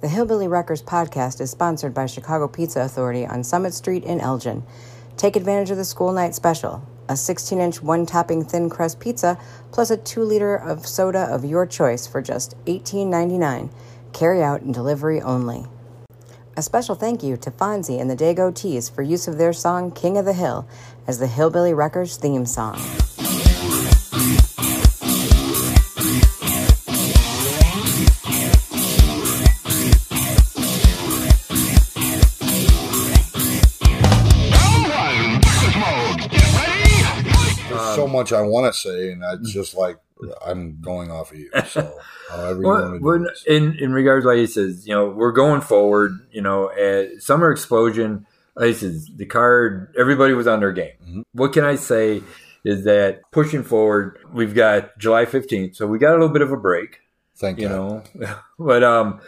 The Hillbilly Wreckers podcast is sponsored by Chicago Pizza Authority on Summit Street in Elgin. Take advantage of the school night special a 16 inch one topping thin crust pizza plus a 2 liter of soda of your choice for just $18.99. Carry out and delivery only. A special thank you to Fonzie and the Dago Tees for use of their song King of the Hill as the Hillbilly Wreckers theme song. Much I want to say, and it's just like I'm going off of you. So however you Well, want to do we're, in in regards, like he says, you know, we're going forward. You know, at Summer Explosion, like he says, the card, everybody was on their game. Mhm. What can I say is that pushing forward, we've got July fifteenth, so we got a little bit of a break. Thank You you. know, but um,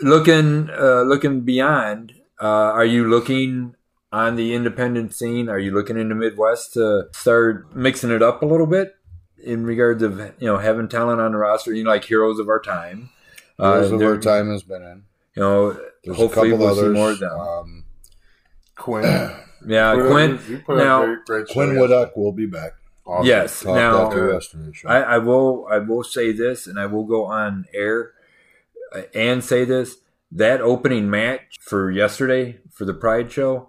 looking uh, looking beyond, uh, are you looking? On the independent scene, are you looking in the Midwest to start mixing it up a little bit in regards of you know having talent on the roster? You know, like heroes of our time. Heroes of our time has been in. you know, There's hopefully a couple we'll others. see more of them. Um, Quinn. yeah, Put up- Quinn. you now- great, great Quinn yesterday. Woodduck will be back. Awesome. Yes. Talked Now, after yesterday's show. I, I will. I will say this, and I will go on air uh, and say this: that opening match for yesterday for the Pride show,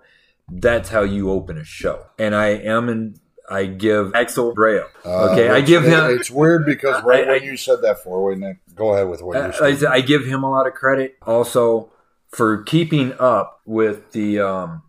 that's how you open a show. And I am in. I give Axel Brea. Uh, Okay, I give him- It's weird because right I- when you said that for, wait, Nick, go ahead with what Uh, I, saying. said, I give him a lot of credit also for keeping up with the um,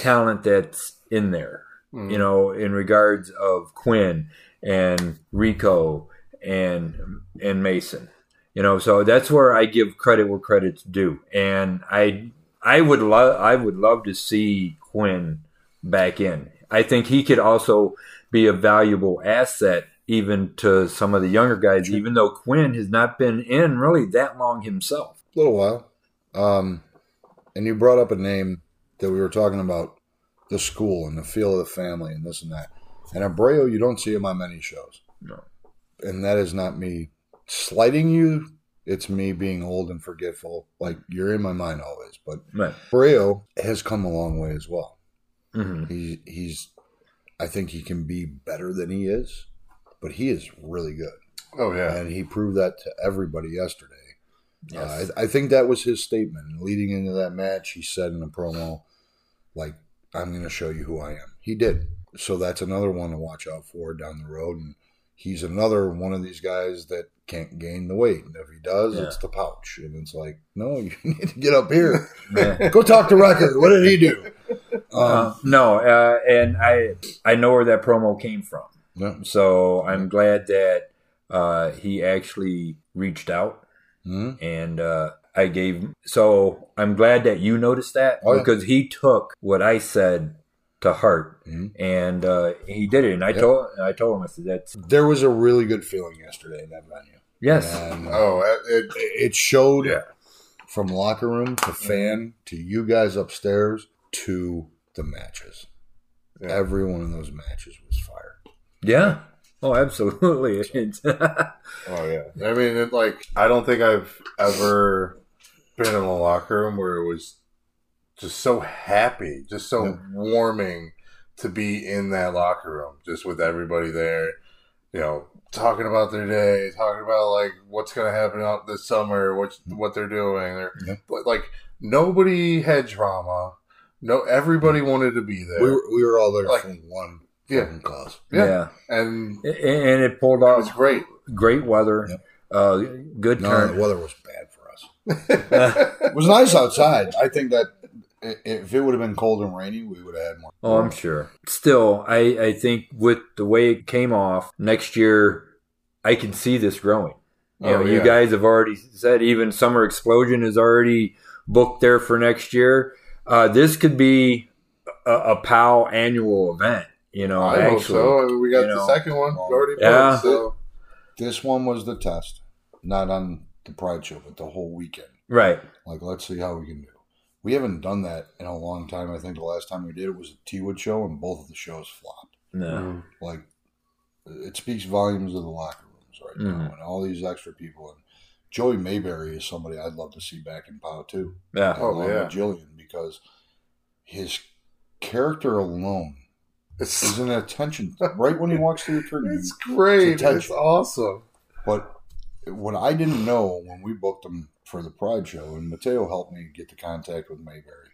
talent that's in there. Mhm. You know, in regards of Quinn and Rico and and Mason. You know, so that's where I give credit where credit's due. And I I would love I would love to see Quinn back in. I think he could also be a valuable asset even to some of the younger guys, even though Quinn has not been in really that long himself. a little while. Um, and you brought up a name that we were talking about the school and the feel of the family and this and that. And Abreu, you don't see him on many shows. No. And that is not me slighting you. It's me being old and forgetful. Like you're in my mind always. But Right. Abreu has come a long way as well. hmm He, he's, I think he can be better than he is, but he is really good. Oh yeah. And he proved that to everybody yesterday. Yes. Uh, I, I think that was his statement. Leading into that match, he said in a promo, like, I'm going to show you who I am. He did. So that's another one to watch out for down the road. And he's another one of these guys that can't gain the weight. And if he does, Yeah. it's the pouch. And it's like, no, you need to get up here. Yeah. Go talk to Record. What did he do? Um, Uh, no, uh, and I I know where that promo came from. yeah. So I'm glad that uh, he actually reached out Mhm. and uh, I gave. So I'm glad that you noticed that Oh, because he took what I said to heart Mhm. and uh, he did it. And I Yep. told I told him I said that's There was a really good feeling yesterday in that venue. yes, And Oh, it, it, it showed Yeah. from locker room to fan to you guys upstairs to the matches. Yeah. Every one of those matches was fire. yeah. Oh, absolutely. Oh yeah. I mean, it, like I don't think I've ever been in a locker room where it was just so happy, just so Yeah. warming to be in that locker room, just with everybody there. You know, talking about their day, talking about like what's going to happen out this summer, what what they're doing. They're, Yeah. but like nobody had drama. No, everybody wanted to be there. We were, we were all there Like- for one Yeah. cause. Yeah. yeah. and And and it pulled off. it off was great. great weather, Yep. uh, good No, turn. the weather was bad for us. It was nice outside. I think that i- if it would have been cold and rainy, we would have had more. Oh, I'm sure. Still, I, I think with the way it came off next year, I can see this growing. You Oh, know, you guys have already said even Summer Explosion is already booked there for next year. Uh, this could be a, a POW annual event. You know, I hope so. We got the know. second one already booked. Yeah. So This one was the test, not on the Pride Show, but the whole weekend. right? Like, let's see how we can do. We haven't done that in a long time. I think the last time we did it was a T-Wood show, and both of the shows flopped. No, Like, it speaks volumes of the locker rooms right now, Mhm. and all these extra people. And Joey Mayberry is somebody I'd love to see back in POW too. Yeah. Oh, yeah. Jillian because his character alone It's, is an attention right when he walks through the curtain. it's great. It's It's, awesome. But what I didn't know when we booked him for the Pride show, and Mateo helped me get the contact with Mayberry,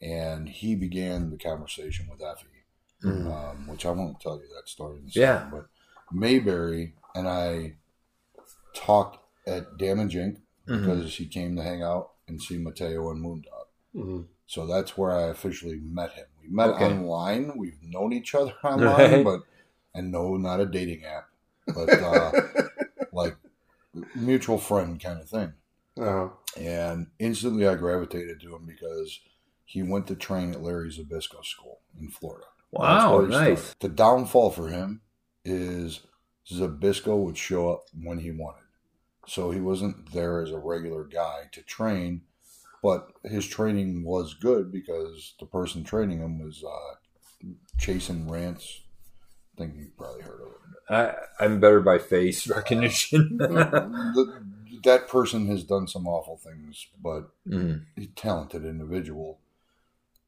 and he began the conversation with Effie, Mhm. um, which I won't tell you that story. In a Yeah. second, but Mayberry and I talked at Damage Inc. Mhm. because he came to hang out and see Mateo and Moondog. Mhm. So that's where I officially met him. We met Okay. online. We've known each other online, Right. but and no, not a dating app, but uh, like mutual friend kind of thing. Uh-huh. And instantly, I gravitated to him because he went to train at Larry Zbyszko School in Florida. Wow, nice. started. The downfall for him is Zbyszko would show up when he wanted. So he wasn't there as a regular guy to train, but his training was good because the person training him was uh, Chasyn Rance. I think you've probably heard of him. I, I'm better by face recognition. the, that person has done some awful things, but Mhm. he's a talented individual.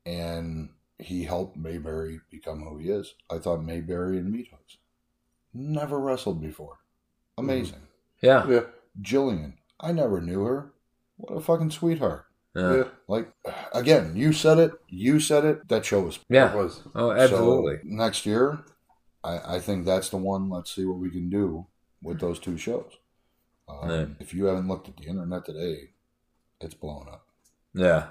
And he helped Mayberry become who he is. I thought Mayberry and Meat Hooks never wrestled before. Amazing. Yeah. Yeah. Jillian, I never knew her. What a fucking sweetheart. Yeah. Yeah. Like, again, you said it. You said it. That show was. Yeah. was. Oh, absolutely. So next year, I, I think that's the one. Let's see what we can do with those two shows. Um, Right. If you haven't looked at the internet today, it's blowing up. yeah.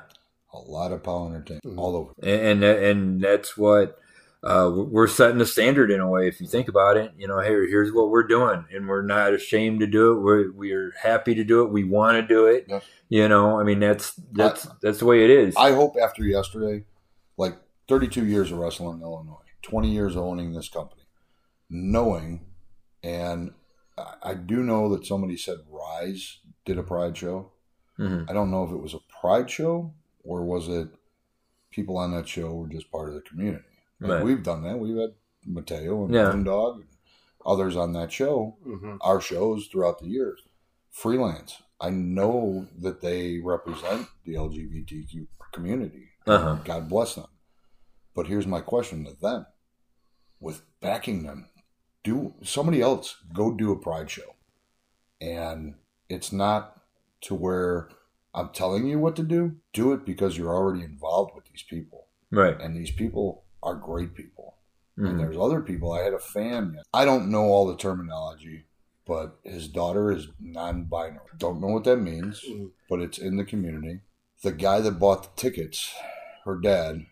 A lot of POWW entertainment Mhm. all over. and and, and that's what uh, we're setting the standard in a way. If you think about it, you know, here here's what we're doing, and we're not ashamed to do it. We're we're happy to do it. We want to do it. Yeah. You know, I mean, that's that's that's the way it is. I hope after yesterday, like 32 years of wrestling in Illinois, 20 years owning this company, knowing, and I, I do know that somebody said Rise did a Pride show. Mhm. I don't know if it was a Pride show or was it people on that show were just part of the community. Right. We've done that. We've had Mateo and Yeah. Dog and others on that show, Mhm. our shows throughout the years. Freelance. I know that they represent the LGBTQ community. Uh-huh. God bless them. But here's my question to them. With backing them, do somebody else go do a pride show. And it's not to where I'm telling you what to do. Do it because you're already involved with these people. Right. And these people are great people. And Mhm. there's other people. I had a fan. I don't know all the terminology, but his daughter is non-binary. Don't know what that means, Mhm. but it's in the community. The guy that bought the tickets, her dad,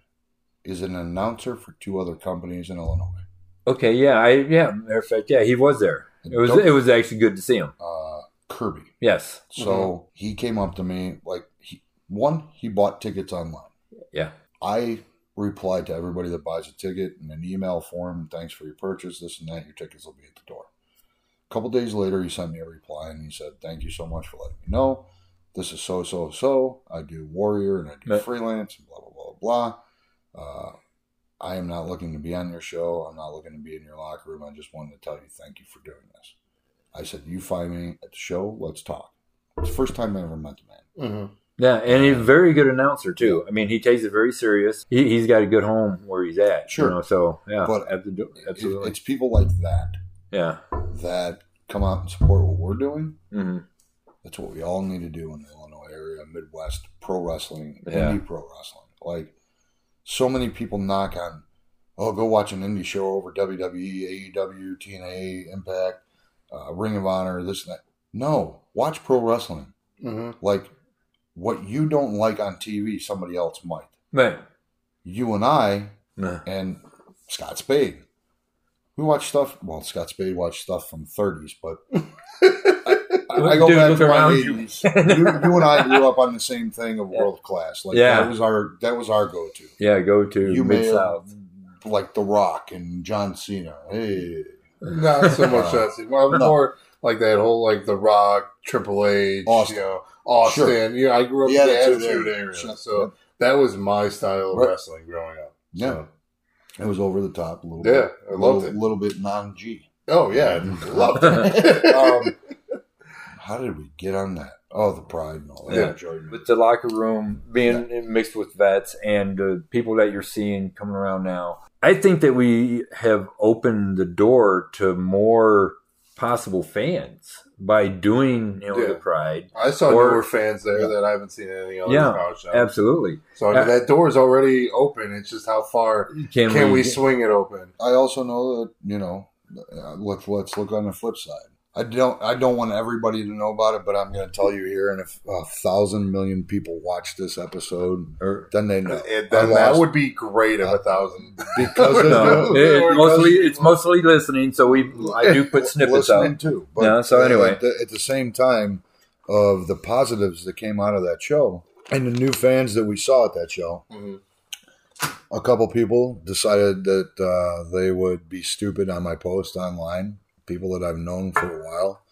is an announcer for two other companies in Illinois. Okay. Yeah. I yeah. Matter of fact, yeah, he was there. It was it was actually good to see him. uh, Kirby. Yes. So he came up to me like he, one, he bought tickets online. Yeah. I replied to everybody that buys a ticket in an email form. Thanks for your purchase. This and that. Your tickets will be at the door. A couple days later, he sent me a reply and he said, "Thank you so much for letting me know. This is so so so. I do Warrior and I do Right. freelance and blah blah blah blah. Uh, I am not looking to be on your show. I'm not looking to be in your locker room. I just wanted to tell you thank you for doing this." I said, "You find me at the show. Let's talk." It's the first time I ever met the man. Mhm. Yeah, and he's a very good announcer too. I mean, he takes it very serious. He, he's got a good home where he's at. Sure. You know, so yeah, But abso- absolutely. It's people like that yeah. that come out and support what we're doing. hmm That's what we all need to do in the Illinois area, Midwest pro wrestling, Yeah. indie pro wrestling. Like so many people knock on, oh, go watch an indie show over WWE, AEW, TNA, Impact, uh, Ring of Honor, this and that. No, watch pro wrestling. Mhm. Like what you don't like on TV, somebody else might. Right. You and I Yeah. and Scott Spade. We watch stuff. Well, Scott Spade watched stuff from 30s, but I, I go Dude, back to my around you. 80s. You, you and I grew up on the same thing of world class. Like Yeah. that was our that was our go to. Yeah, go to You may Mid South. like The Rock and John Cena. Hey, Not so much that. Well, No. more like that whole like The Rock, Triple H, Austin. you know, Austin. Sure. Yeah, I grew up The in the Attitude Attitude Era. Era, Sure. so that was my style of Right. wrestling growing up. yeah, it was over the top a little Yeah, bit. I a loved little, it. little bit non G. Oh yeah, I loved it. um, how did we get on that? Oh, the pride and all that. Yeah. with the locker room being mixed with vets and the people that you're seeing coming around now. I think that we have opened the door to more possible fans by doing you know Yeah. the pride. I saw Or- newer fans there Yeah. that I haven't seen in any other Yeah, college show. Absolutely. So I mean, that door is already open. It's just how far Can, can we swing it open? I also know that you know. uh, Let's let's look on the flip side. I don't I don't want everybody to know about it, but I'm going to tell you here. And if a thousand million people watch this episode, Or, then they know. It, I that, that would be great if a thousand. because of no, the- it- it's mostly it's mostly listening. So we I do put snippets listening out. too. Yeah, so anyway. at the, at the same time of the positives that came out of that show and the new fans that we saw at that show, Mhm. a couple people decided that uh, they would be stupid on my post online. People that I've known for a while.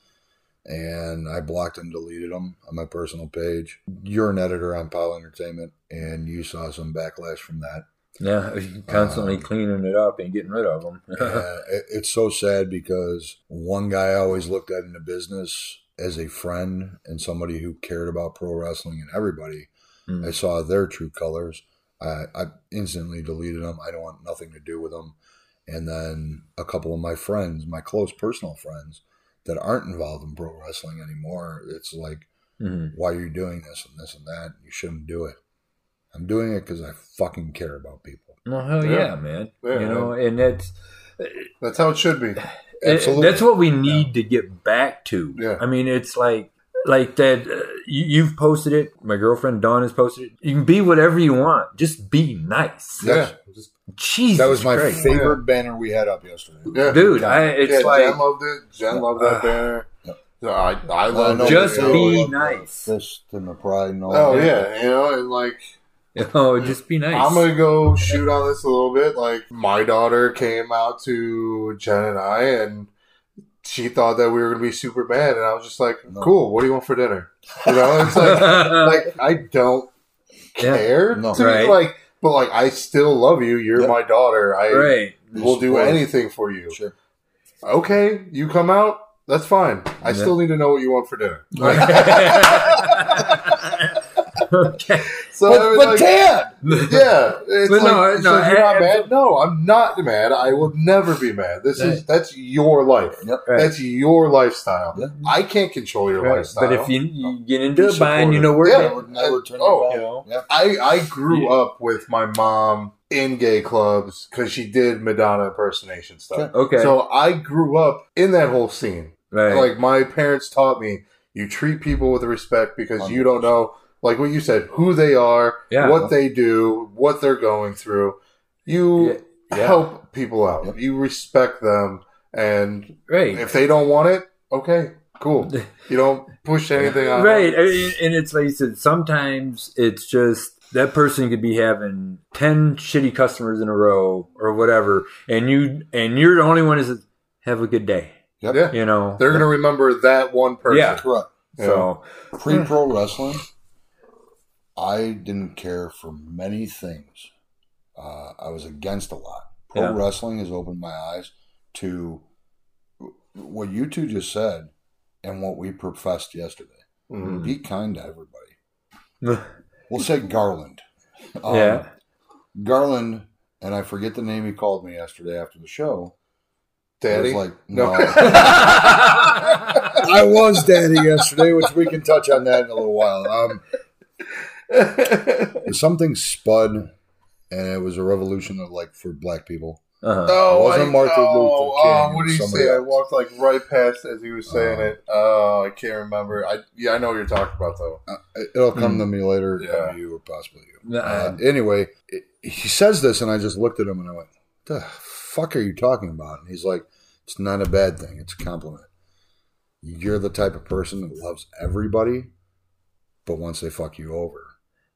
And I blocked and deleted them on my personal page. You're an editor on POWW Entertainment, and you saw some backlash from that. Yeah, constantly Um, cleaning it up and getting rid of them. It, it's so sad because one guy I always looked at in the business as a friend and somebody who cared about pro wrestling and everybody. Mm. I saw their true colors. I, I instantly deleted them. I don't want nothing to do with them. And then a couple of my friends, my close personal friends that aren't involved in pro wrestling anymore, it's like, Mhm. why are you doing this and this and that? You shouldn't do it. I'm doing it because I fucking care about people. Well, hell Yeah. yeah, man. Yeah, you know, and that's That's how it should be. Absolutely. That's what we need to get back to. Yeah. I mean, it's like like that. Uh, you, you've posted it. My girlfriend Dawn has posted it. You can be whatever you want. Just be nice. Yeah, just, Jesus, That was my Christ. favorite banner we had up yesterday. yeah. dude. I, it's yeah, like Jen loved it. Jen loved that Uh, banner. So I, I I love know it. Just that you know, be the nice. Fist and the pride and all Oh that. yeah, you know, and like you know, just be nice. I'm gonna go shoot on this a little bit. Like my daughter came out to Jen and I, and she thought that we were gonna be super bad, and I was just like, No. "Cool, what do you want for dinner?" You know, it's like, like I don't Yeah. care No. to Right. like, but like I still love you. You're Yep. my daughter. I right. will do Support. anything for you. Sure. Okay, you come out. That's fine. I Yeah. still need to know what you want for dinner. okay. So But, I mean, but like, Dad, Yeah, it's But like, no, so no, you're not mad. No, I'm not mad. I will never be mad. This is that's your life. Yep. Right. That's your lifestyle. Yeah. I can't control your Right. lifestyle. But if you, you get into Be a bind, you know where Yeah. to would never turn Oh, you back. know. Yeah. I I grew Yeah. up with my mom in gay clubs because she did Madonna impersonation stuff. Okay. So I grew up in that whole scene. right. Like my parents taught me, you treat people with respect because you don't know, like what you said, who they are, Yeah. what they do, what they're going through. You Yeah. Yeah. help people out. Yep. You respect them, and right. if they don't want it, okay, cool. You don't push anything on. right them. and and it's like you said sometimes it's just that person could be having 10 shitty customers in a row or whatever and you and you're the only one who says have a good day Yep. Yeah, you know they're gonna remember that one person. Yeah. Correct. so Pre pro wrestling, I didn't care for many things. Uh, I was against a lot. Pro Yeah. wrestling has opened my eyes to what you two just said and what we professed yesterday. Mhm. Be kind to everybody. We'll say Garland. Um, yeah Garland, and I forget the name he called me yesterday after the show. I Daddy. was like, No. no. I was daddy yesterday, which we can touch on that in a little while. Um, something spud, and it was a revolution of like for black people. uh-huh. Oh, It wasn't I, Martin oh, Luther King, oh, what was did he somebody say? I walked like right past as he was saying Uh, it. Oh, I can't remember. I yeah, I know what you're talking about though. Uh, it'll come to me later, Hmm. Yeah. you or possibly you. Nah. Uh, anyway, it, he says this, and I just looked at him and I went, "The fuck are you talking about?" And he's like, "It's not a bad thing. It's a compliment. You're the type of person that loves everybody, but once they fuck you over,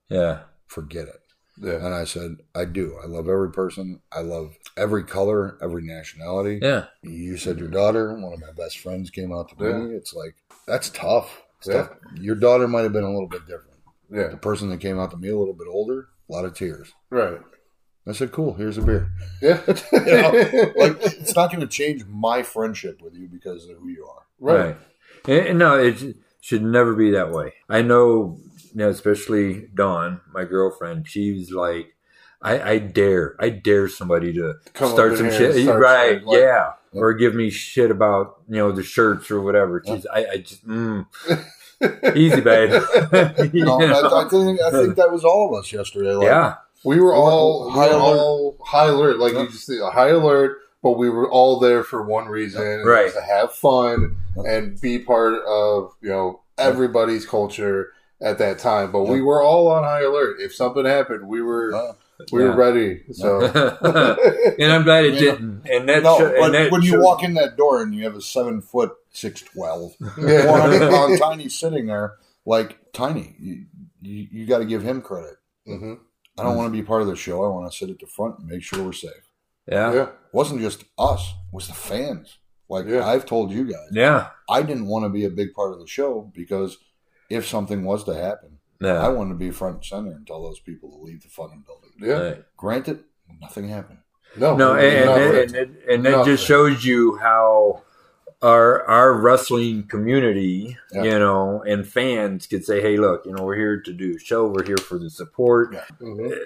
yeah forget it." Yeah. And I said, "I do. I love every person. I love every color, every nationality." yeah You said your daughter, one of my best friends, came out to Yeah. me. It's like that's tough. It's Yeah. tough. Your daughter might have been a little bit different. Yeah. The person that came out to me a little bit older, a lot of tears. Right. I said, "Cool, here's a beer." Yeah. You know, like it's not going to change my friendship with you because of who you are. right. And- and no it's should never be that way. I know, you know, especially Dawn, my girlfriend. She's like, I, I dare, I dare somebody to Come start some shit, start right? shit, like- yeah, or give me shit about you know the shirts or whatever. She's, I, I just, mm, easy, babe. You No, know? I, I think I think that was all of us yesterday. Like, yeah, We were all High high alert. all high alert, like Yeah. you just said, high alert. But we were all there for one reason, and Right. To have fun and be part of you know everybody's culture at that time. But we were all on high alert. If something happened, we were Uh, we Yeah. were ready. So and I'm glad it Yeah. didn't. And that, no, sho- but and that when you walk in that door and you have a seven foot six twelve, Yeah. four hundred pound tiny sitting there, like tiny, you you, you got to give him credit. Mhm. I don't want to be part of the show. I want to sit at the front and make sure we're safe. Yeah, yeah, It wasn't just us; it was the fans. Like Yeah. I've told you guys, yeah, I didn't want to be a big part of the show because if something was to happen, yeah. I wanted to be front and center and tell those people to leave the fucking building. yeah. Right. Granted, nothing happened. No, No, and, and, nothing. and, and, and that just shows you how our our wrestling community, Yeah. you know, and fans could say, "Hey, look, you know, we're here to do a show. We're here for the support. Yeah. Mhm.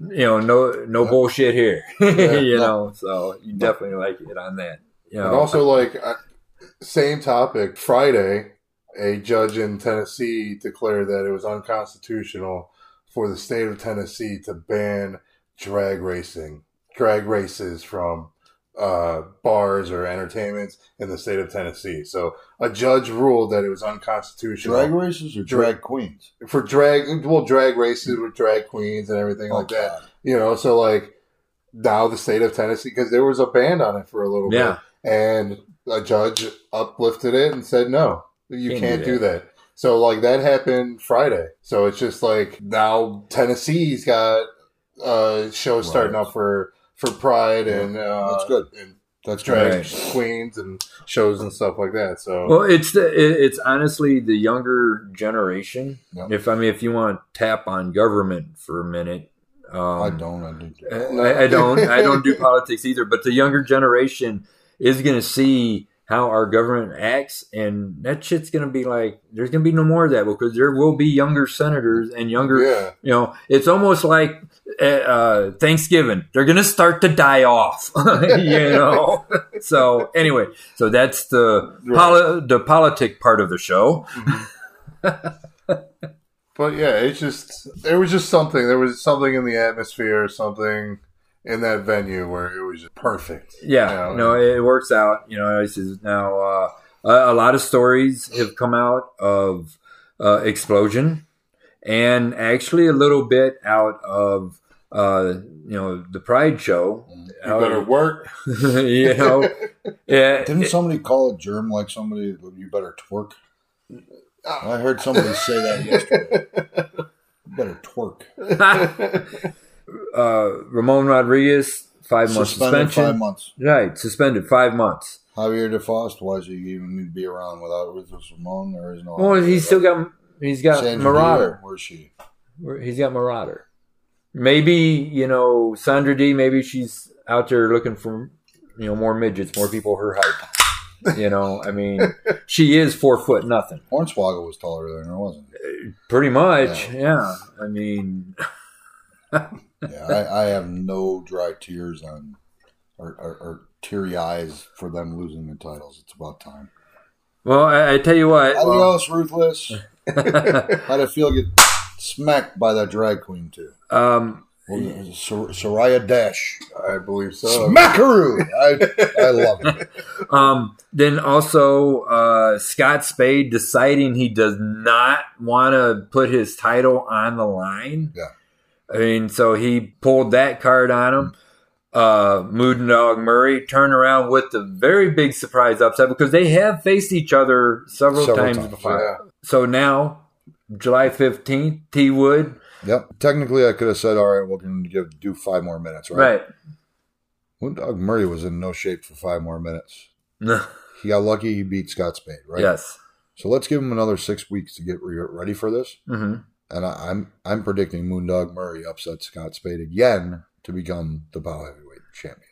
You know, no no Yeah. bullshit here. Yeah, you no. know, so you definitely like it on that. You know, And also, like, same topic. Friday, a judge in Tennessee declared that it was unconstitutional for the state of Tennessee to ban drag racing, drag races from uh, bars or entertainments in the state of Tennessee. So a judge ruled that it was unconstitutional Drag races or drag queens? for drag, well, drag races with drag queens and everything like Oh, that. God. You know, so like now the state of Tennessee, because there was a ban on it for a little Yeah. bit, and a judge uplifted it and said, no, you Can't can't, do do that. So like that happened Friday. So it's just like now Tennessee's got a show starting Right. up for for Pride Yeah, and uh, that's good. and That's drag Right. queens and shows and stuff like that. So Well, it's the it, it's honestly the younger generation. Yeah. If I mean, if you want to tap on government for a minute, um, I don't. I do. I, I don't. I don't do politics either. But the younger generation is going to see how our government acts, and that shit's going to be like there's going to be no more of that because there will be younger senators and younger. yeah, You know, it's almost like uh, uh, Thanksgiving. They're going to start to die off. you know. so anyway, so that's the poli- the politic part of the show. But yeah, it's just there was just something. There was something in the atmosphere, something in that venue where it was perfect. Yeah, Yeah. no, it works out. You know, this is now uh, a, a lot of stories have come out of uh, explosion, and actually a little bit out of uh, you know the Pride show. You better work. you know, yeah, Didn't somebody call it germ like somebody? You better twerk. I heard somebody say that yesterday. You better twerk. Uh, Ramon Rodriguez five months suspension. five months. Right, suspended five months. Javier DeFost, why does he even need to be around without Rufus Ramon? There is no. Well, he's still got he's got Sandra Marauder. Day, Where's she? He's got Marauder. Maybe you know Sandra D. Maybe she's out there looking for you know more midgets, more people her height. You know, I mean, she is four foot nothing, Hornswoggle was taller than her, wasn't he? pretty much. Yeah, I mean, Yeah, I, I have no dry tears on or, or, or teary eyes for them losing the titles. It's about time. well, I, I tell you what. Adios, ruthless. How'd it feel get smacked by that drag queen too? um, Well, Sor- Soraya Dash. I believe so. Smackaroo! I, I love it. um, then also uh, Scott Spade deciding he does not want to put his title on the line. Yeah. I mean, so he pulled that card on him. Uh, Moondog Murray turned around with the very big surprise upset because they have faced each other several, Several times, times, before. Yeah. So now, July 15th, T Wood. Yep. Technically, I could have said, all right, we're going to give do five more minutes, right? Right. Moondog Murray was in no shape for five more minutes. He got lucky. He beat Scott Spade, right? Yes. So let's give him another six weeks to get re- ready for this. hmm And I, I'm I'm predicting Moondog Murray upsets Scott Spade again to become the POW Heavyweight Champion.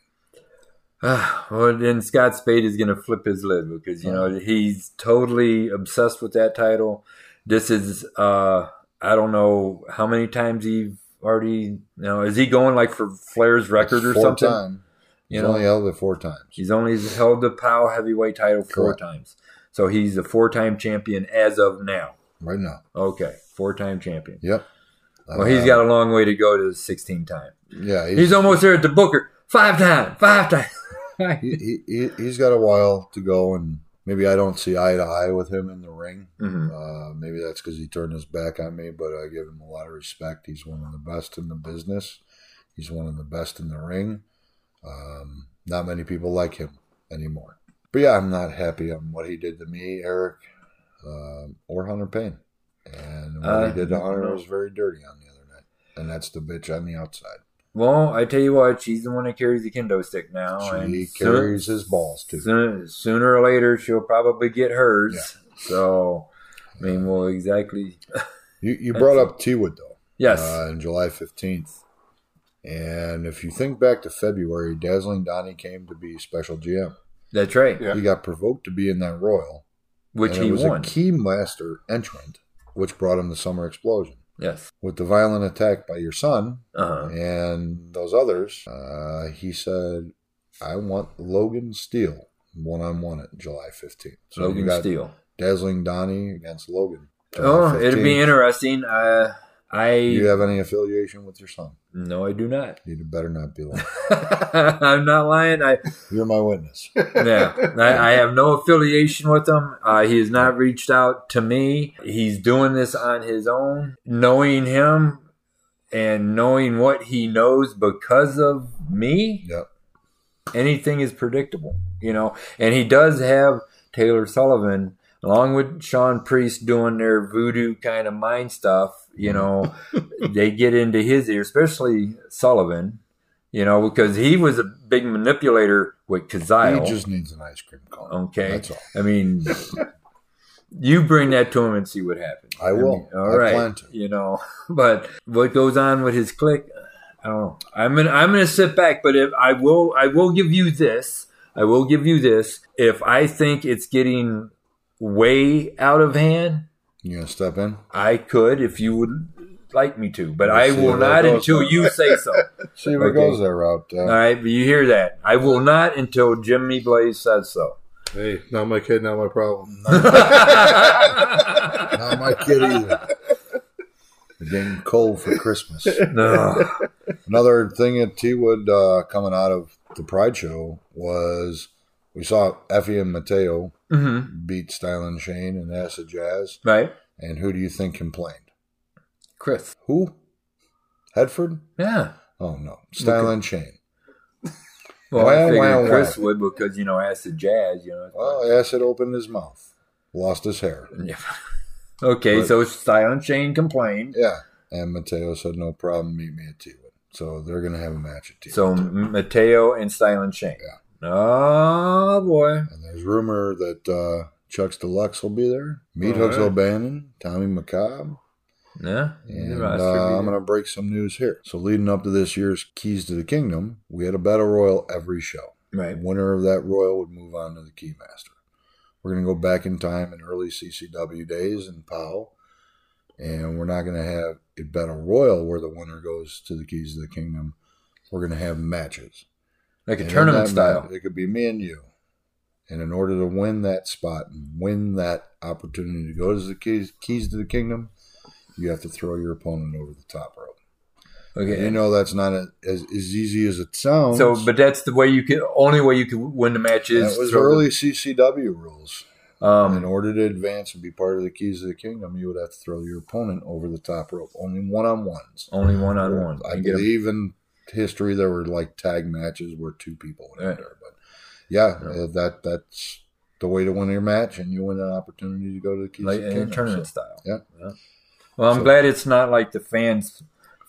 well, then Scott Spade is going to flip his lid because you know he's totally obsessed with that title. This is uh I don't know how many times he already you know is he going like for Flair's record or something? Time. You He's know, only held it four times. he's only held the POW heavyweight title four Correct. times, so he's a four-time champion as of now. Right now. Okay, four-time champion. Yep. Well, he's got a long way to go to 16 time. Yeah, He's almost there at the Booker. Five time, five time. he, he, he, he's got a while to go, and maybe I don't see eye to eye with him in the ring. Mhm. Uh, maybe that's because he turned his back on me, but I give him a lot of respect. He's one of the best in the business. He's one of the best in the ring. Um, not many people like him anymore. But yeah, I'm not happy on what he did to me, Eric, um, or Hunter Payne. And what Uh, he did to Hunter was very dirty on the other night. And that's the bitch on the outside. Well, I tell you what, she's the one that carries the kendo stick now. She and carries soon- his balls too. soon- sooner or later, she'll probably get hers. So, I mean, well, exactly. You, you brought up T Wood though. Yes. Uh, on July 15th. And if you think back to February, Dazzling Donnie came to be special GM. that's right. Yeah. He got provoked to be in that Royal. Which and he it was won. a Keymaster entrant, which brought him the Summer Explosion. yes. With the violent attack by your son Uh-huh. and those others, uh, he said, I want Logan Steele one on one at July 15th. So Logan Steele. Dazzling Donnie against Logan. July Oh, it'd be interesting. Uh, I Do you have any affiliation with your son? no, I do not. You better not be lying. I'm not lying. I You're my witness. yeah, I, I have no affiliation with him. Uh, he has not reached out to me. He's doing this on his own. Knowing him and knowing what he knows because of me, Yep. anything is predictable, you know. And he does have Taylor Sullivan, along with Sean Priest, doing their voodoo kind of mind stuff. You know, they get into his ear, especially Sullivan. You know, because he was a big manipulator with Kazile. He just needs an ice cream cone. Okay. That's all. I mean, you bring that to him and see what happens. I will. mean, all I right. You know, but what goes on with his clique, I don't know. I'm gonna I'm gonna sit back, but if I will I will give you this. I will give you this. If I think it's getting way out of hand, You gonna step in? I could if you would like me to, but We'll I will not until well. you say so. See if Okay. it goes that route. Uh, All right, but you hear that? I will not until Jimmy Blaze says so. Hey, not my kid, not my problem. Not my kid either. They're getting cold for Christmas. no. Another thing at T Wood uh, coming out of the Pride Show was we saw Effie and Mateo hmm beat Style and Shane and Acid Jazz. Right, And who do you think complained? Chris. Who? Hedford? Yeah. Oh no, Style and Shane. Well, Wow, I figured wow, Chris wow. would because you know acid jazz. You know. Well, Acid opened his mouth, lost his hair. Yeah. Okay, But- so Silent Shane complained. Yeah, and Mateo said no problem. Meet me at T. So they're gonna have a match at T. So Mateo and Silent Shane. Yeah. Oh boy. And there's rumor that uh, Chuck's Deluxe will be there. Meat All Hooks right. O'Bannon, Tommy McCobb. Yeah. And uh, I'm going to break some news here. So, leading up to this year's Keys to the Kingdom, we had a battle royal every show. The right. winner of that royal would move on to the Keymaster. We're going to go back in time in early CCW days in POW, and we're not going to have a battle royal where the winner goes to the Keys to the Kingdom. We're going to have matches. Like a And tournament style. it could be me and you. And in order to win that spot and win that opportunity to go to the keys, keys to the kingdom, you have to throw your opponent over the top rope. Okay. You know that's not a, as, as easy as it sounds. so, but that's the way you can. Only way you can win the match is that was throw the- early CCW rules. in Um, order to advance and be part of the keys of the kingdom, you would have to throw your opponent over the top rope. Only one on ones. only one on ones. I believe in history there were like tag matches where two people would enter. But yeah, Yeah. uh, that that's the way to win your match, and you win an opportunity to go to the keys like of the in a kingdom. tournament So, style. yeah. Well, I'm So- glad it's not like the fans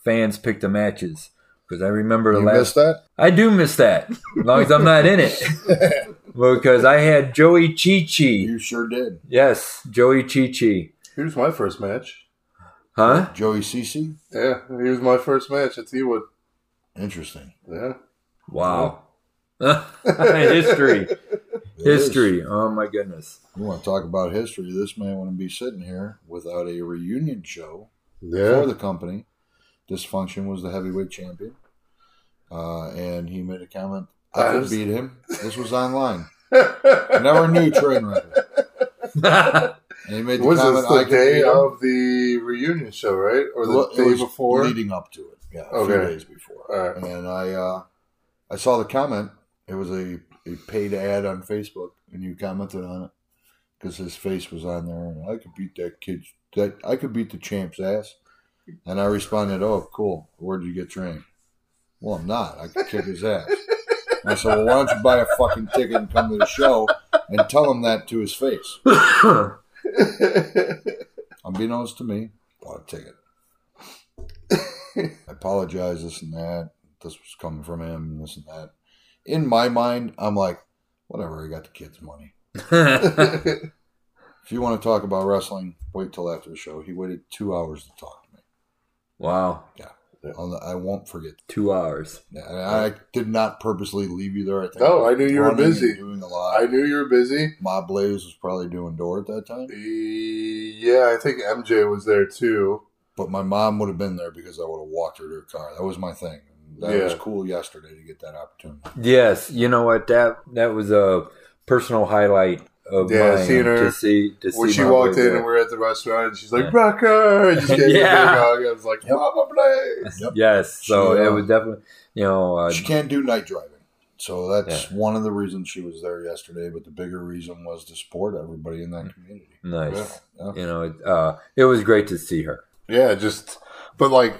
fans pick the matches because I remember the you last. missed that? I do miss that, as long as I'm not in it, because I had Joey Chi Chi. You sure did. Yes, Joey Chi Chi. Here's my first match. Huh? Joey Cece? Yeah, here's my first match at T Wood. Interesting. Yeah. Wow. history, It is. history. Oh my goodness. You want to talk about history? This man wouldn't be sitting here without a reunion show Yeah. for the company. Dysfunction was the heavyweight champion, uh, and he made a comment. I could beat him. This was online. I never knew Train Wrecker. And he made the was comment. this the could day of the reunion show, right? Or the Well, day before? leading up to it. Yeah, a few days before. Right. And I uh, I saw the comment. It was a, a paid ad on Facebook, and you commented on it because his face was on there. And I could beat that kid. That I could beat the champ's ass. And I responded, "Oh, cool. Where'd you get trained?" Well, I'm not. I could kick his ass. I said, "Well, why don't you buy a fucking ticket and come to the show and tell him that to his face?" Unbeknownst to me, bought a ticket. I apologize, this and that. This was coming from him, this and that. In my mind, I'm like, whatever, I got the kid's money. If you want to talk about wrestling, wait till after the show. He waited two hours to talk to me. wow, I'll, I won't forget. two hours. And I did not purposely leave you there. I think No, I knew you were busy. Doing a lot. I knew you were busy. Mob Blaze was probably doing door at that time. Yeah, I think MJ was there too. But my mom would have been there because I would have walked her to her car. That was my thing. That was cool yesterday to get that opportunity. Yes, you know what that that was a personal highlight of Yeah, mine seeing her to see to When see she walked in there. and we are at the restaurant, and she's like, Yeah. "Rucker!" and just gave me a big Yeah. hug. I was like, Yep. "Mama Blaze!" Yep. yes, so She, uh, it was definitely you know uh, She can't do night driving. So that's one of the reasons she was there yesterday. But the bigger reason was to support everybody in that community. nice. Yeah. You know, it, uh, it was great to see her. Yeah, just but like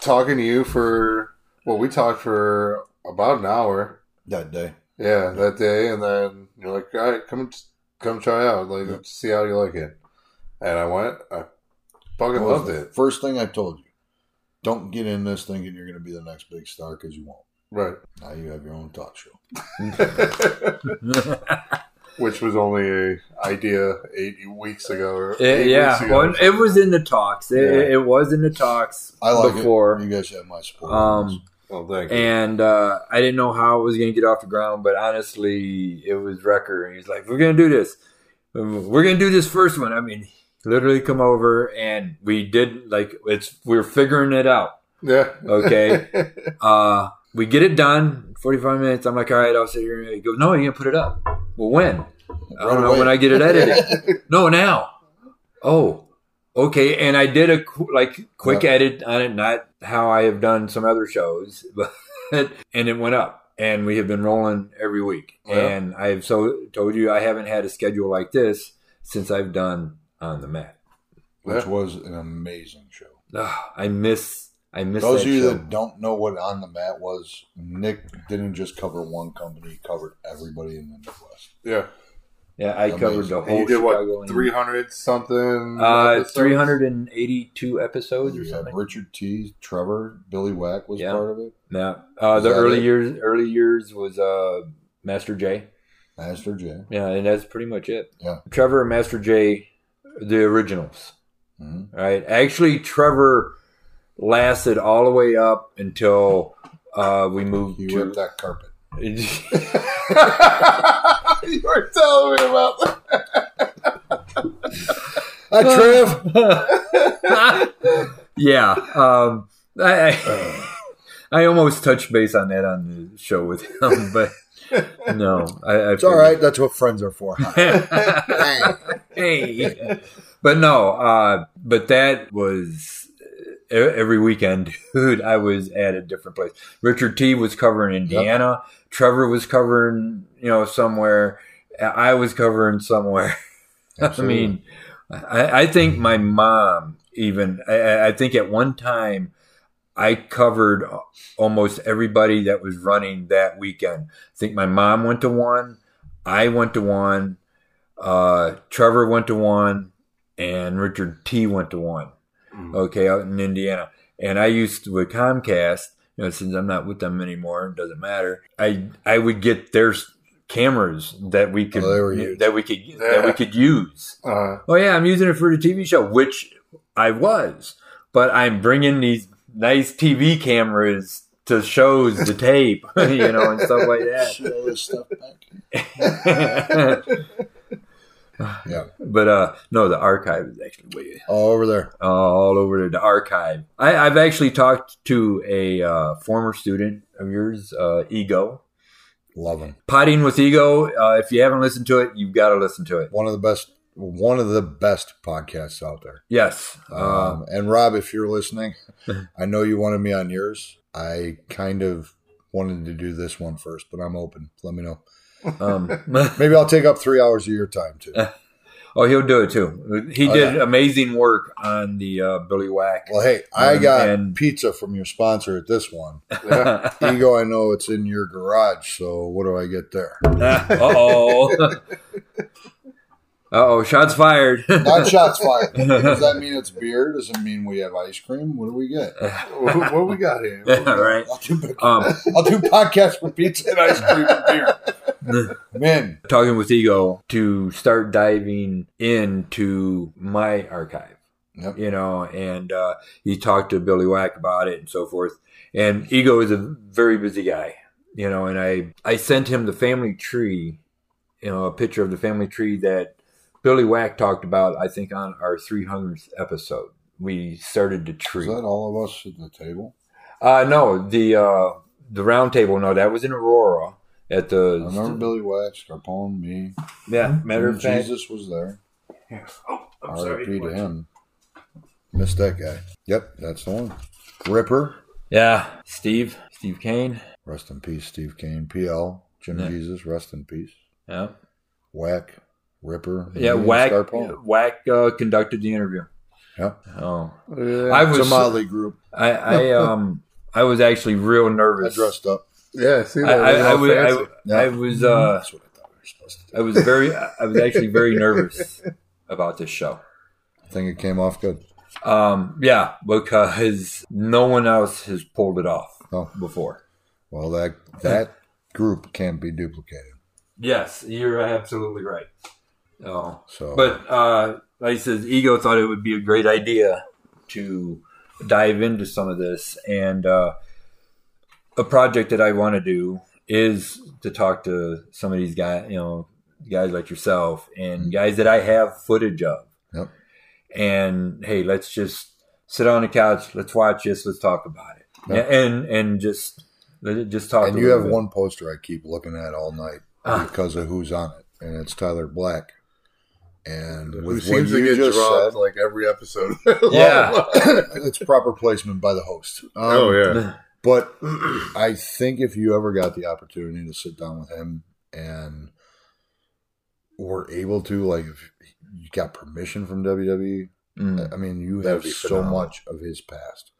talking to you for well, we talked for about an hour. That day. Yeah, that day, and then you're like, "All right, come come try out, like Yeah. see how you like it." And I went. I fucking loved it. First thing I told you. Don't get in this thinking you're going to be the next big star because you won't. Right. Now you have your own talk show. Which was only a idea eight weeks ago. Or It- eight yeah, weeks ago. well, it was in the talks. It, Yeah. it was in the talks I like before. it. You guys have my support. Um, Oh, thank you. and uh, I didn't know how it was going to get off the ground, but honestly, it was Wrecker. And he's like, "We're going to do this. We're going to do this first one." I mean, literally come over and we did like it's we're figuring it out. yeah. Okay. Uh, we get it done. Forty five minutes. I'm like, all right, I'll sit here. He goes, no, you're gonna put it up. Well, when? I don't Right know when I get it edited. no, now. Oh, okay. And I did a like quick Yeah. edit on it, not how I have done some other shows, but and it went up. And we have been rolling every week. Yeah. And I've so told you I haven't had a schedule like this since I've done on the mat. which Yeah. was an amazing show. Ah, I miss. I miss Those that of you show. that don't know what On the Mat was, Nick didn't just cover one company, he covered everybody in the Midwest. yeah. Yeah, I covered the Amazing. And whole you did Chicago. what? Three hundred something. Uh, episodes? 382 episodes or You something. Richard T, Trevor, Billy Wack was Yeah. part of it, Yeah. Uh, the early it? years, early years was uh, Master J. Master J. Yeah, and that's pretty much it. Yeah. Trevor and Master J, the originals. hmm Right. Actually, Trevor lasted all the way up until uh, we moved He to. ripped that carpet. you were telling me about that. Hi, Trev. yeah. Um, I, I, I almost touched base on that on the show with him, but no. I, I It's all right. That's what friends are for. Hey. But no, uh, but that was every weekend, dude. I was at a different place. Richard T was covering Indiana. Trevor was covering, you know, somewhere. I was covering somewhere. I mean, I, I think my mom even. I, I think at one time I covered almost everybody that was running that weekend. I think my mom went to one. I went to one. Uh, Trevor went to one, and Richard T went to one. Mm. Okay, out in Indiana, and I used to with Comcast. You know, since I'm not with them anymore, it doesn't matter. I I would get their cameras that we could Oh, they were huge. that we could that we could use. Uh, Oh yeah, I'm using it for the TV show, which I was, but I'm bringing these nice TV cameras to to shows the tape, you know, and stuff like that. Show this stuff back. Yeah. But uh, no, the archive is actually way All over there. uh, all over the archive. I, I've actually talked to a uh, former student of yours, uh, Ego. Love him. Potting with Ego. Uh, if you haven't listened to it, you've got to listen to it. One of the best. One of the best podcasts out there. Yes. Uh, Um, and Rob, if you're listening, I know you wanted me on yours. I kind of wanted to do this one first, but I'm open. Let me know. Um, Maybe I'll take up three hours of your time too. oh, he'll do it too. He Oh, did yeah. amazing work on the uh, Billy Whack. Well, hey, I Um, got and- pizza from your sponsor at this one. Yeah. Ego, I know it's in your garage, so what do I get there? uh oh. Uh oh, shots fired. Not shots fired. Does that mean it's beer? Does it mean we have ice cream? What do we get? what, what we got here? We got? right. I'll do, Um, I'll do podcasts for pizza and ice cream and beer. Man, talking with Ego to start diving into my archive, Yep. you know, and uh, he talked to Billy Whack about it and so forth. And Ego is a very busy guy, you know, and I, I sent him the family tree, you know, a picture of the family tree that Billy Whack talked about, I think, on our 300th episode. We started the is tree. that all of us at the table? Uh, no, the uh, the round table, no, that was in Aurora at I the. remember Billy Wax, Scarpone, me. Yeah, matter of fact. Jesus was there. Oh, I'm sorry. R.I.P. to him. Missed that guy. Yep, that's the one. Ripper. Yeah, Steve, Steve Kane. Rest in peace, Steve Kane. PL. Jim Yeah. Jesus. Rest in peace. Yeah, Whack. Ripper. yeah. me, Whack, Whack uh, conducted the interview. Yep. Oh, Yeah. I It's a was, motley group. I, I, um, I was actually real I nervous. dressed up. yeah, see I, that? I, I, all was, fancy. I, I was, uh, That's what I thought we were supposed to do. I was very, I was actually very nervous about this show. I think it came off good. Um, yeah, because no one else has pulled it off Oh. before. Well, that that group can't be duplicated. Yes, you're absolutely right. Oh, So, but uh, like I said, Ego thought it would be a great idea to dive into some of this, and uh, a project that I want to do is to talk to some of these guys, you know, guys like yourself and guys that I have footage of. Yep. And hey, let's just sit on the couch, let's watch this, let's talk about it, Yep. and and just let it just talk. and you have bit. one poster I keep looking at all night Ah. because of who's on it, and it's Tyler Black. And Who with what seems to you get just dropped said, like every episode. Yeah. it's proper placement by the host. Um, oh yeah. But I think if you ever got the opportunity to sit down with him and were able to, like, if you got permission from WWE, Mm. I mean, you That'd have so much of his past.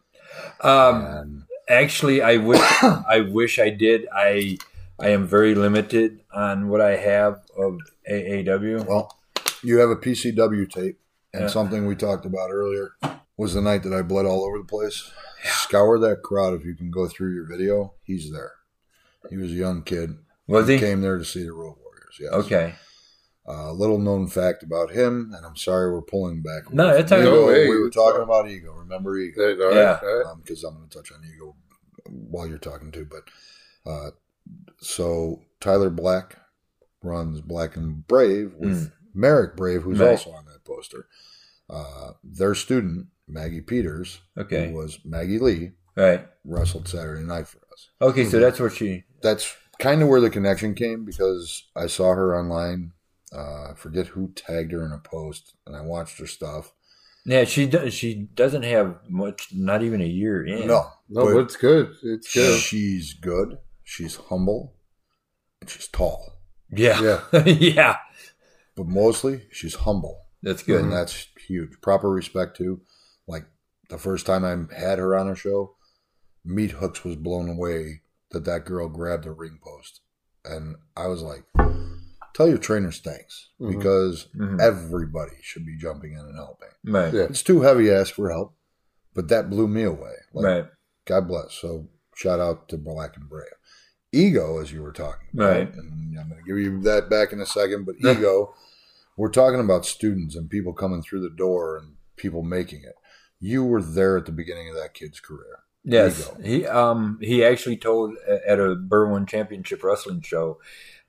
Um, and Actually, I wish I wish I did. I I am very limited on what I have of AAW. well, you have a PCW tape, and Yeah. something we talked about earlier was the night that I bled all over the place. Scour that crowd if you can go through your video. He's there. He was a young kid. Was He he? came there to see the Road Warriors. Yes. Okay. Uh, little known fact about him, and I'm sorry we're pulling back. No, away it's from all right. Ego. No, hey, we were talking about ego. Remember ego? All right, Yeah. all right. Because I'm going to touch on ego while you're talking too. But uh, so Tyler Black runs Black and Brave with Marek Brave, who's. Right. also on that poster. Uh, their student Maggie Peters, Okay. who was Maggie Lee, Right. wrestled Saturday night for us. Okay. So that's where she. That's kind of where the connection came because I saw her online. Uh, I forget who tagged her in a post, and I watched her stuff. Yeah. She does. She doesn't have much. Not even a year in. No, No, but but it's good. It's good. she's good. She's humble, and she's tall. Yeah. Yeah. But mostly, she's humble, That's good. and that's huge. Proper respect too. Like the first time I had her on a show, Meat Hooks was blown away that that girl grabbed a ring post, and I was like, "Tell your trainers thanks Mhm. because Mhm. everybody should be jumping in and helping." Right. Yeah. It's too heavy to ask for help, but that blew me away. Like, Right. God bless. So shout out to Black and Brave. Ego, as you were talking about, Right. and I'm going to give you that back in a second. But ego, we're talking about students and people coming through the door and people making it. You were there at the beginning of that kid's career. Yes, he um he actually told at a Berwyn Championship Wrestling show,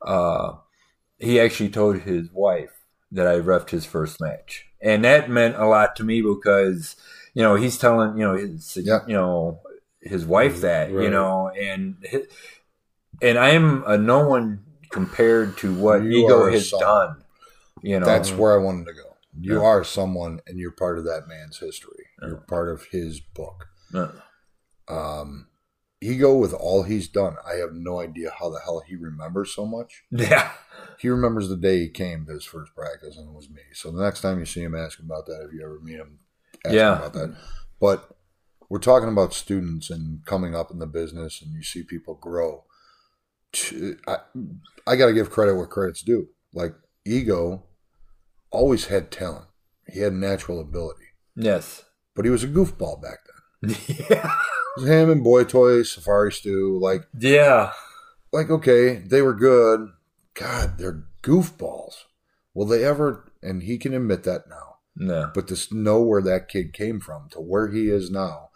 uh, he actually told his wife that I refed his first match, and that meant a lot to me because you know he's telling you know his Yeah. you know his wife that you know and hi- and I'm a no one compared to what You Ego has son. done. You know That's where I wanted to go. You Yeah. are someone, and you're part of that man's history. Yeah. You're part of his book. Uh, Um, Ego, with all he's done, I have no idea how the hell he remembers so much. yeah. He remembers the day he came to his first practice, and it was me. So the next time you see him, ask him about that. If you ever meet him, ask Yeah. him about that. But we're talking about students and coming up in the business, and you see people grow. T- I, I got to give credit where credit's due. Like Ego, always had talent. He had natural ability, Yes. but he was a goofball back then. yeah. It was him and Boy Toy, Safari Stew, like Yeah. like okay, they were good. God, they're goofballs. Will they ever? And he can admit that now. No. But to know where that kid came from to where he is now,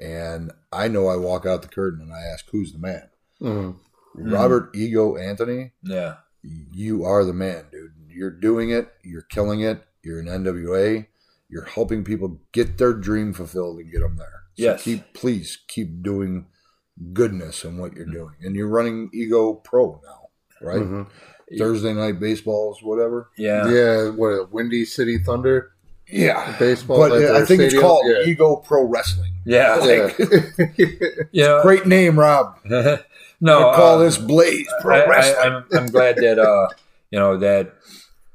and I know I walk out the curtain and I ask, "Who's the man?" Mhm. Mhm. Robert Ego Anthony. Yeah. You are the man, dude. You're doing it. You're killing it. You're an NWA. You're helping people get their dream fulfilled and get them there. So Yes. keep, please keep doing goodness in what you're doing. And you're running Ego Pro now, right? Mhm. Thursday night baseballs, whatever. Yeah. Yeah, what a Windy City Thunder Yeah. baseball. But at I their think it's stadium? called Yeah. Ego Pro Wrestling. Yeah. Yeah. Yeah. Great name, Rob. no. I call uh, this Blaze Pro I, Wrestling. I, I'm, I'm glad that uh, you know that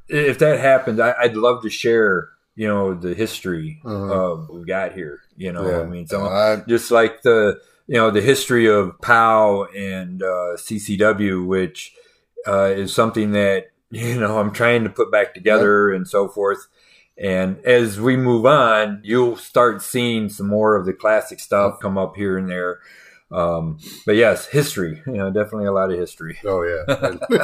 if that happens, I, I'd love to share you know the history Mhm. of we got here. You know, Yeah. I mean, some Uh, just like the you know the history of POW and uh, CCW, which uh, is something that you know I'm trying to put back together and so forth. And as we move on, you'll start seeing some more of the classic stuff come up here and there. Um, but yes, history, you know, definitely a lot of history. oh yeah.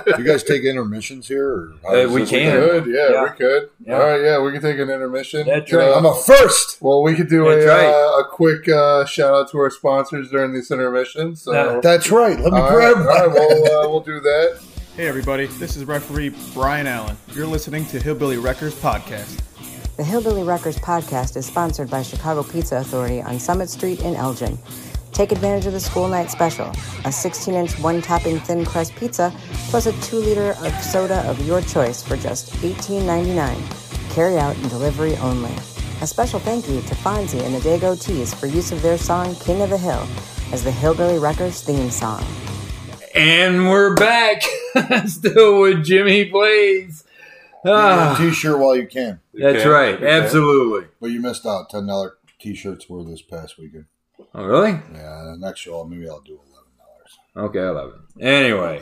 do you guys take intermissions here? Or Uh, we can. work? Good, yeah, Yeah. we could. Yeah. All right, yeah, we can take an intermission. That's You right. know, I'm a first. well, we could do That's a right. uh, a quick uh, shout out to our sponsors during this intermission. So, Yeah. That's right. Let me all grab right, one. all right, we'll uh, we'll do that. Hey everybody, this is referee Brian Allen. You're listening to Hillbilly Wreckers Podcast. The Hillbilly Wreckers podcast is sponsored by Chicago Pizza Authority on Summit Street in Elgin. Take advantage of the school night special a 16 inch one topping thin crust pizza plus a 2 liter of soda of your choice for just $18.99. Carry out and delivery only. A special thank you to Fonzie and the Dago Tees for use of their song King of the Hill as the Hillbilly Wreckers theme song. And we're back, still with Jimmy Blaze. Get Ah, a t-shirt while you can. that's Okay, right, okay. absolutely. But you missed out. Ten dollar t-shirts were this past weekend. Oh, really? Yeah, the next show maybe I'll do eleven dollars. Okay, I love it. Anyway,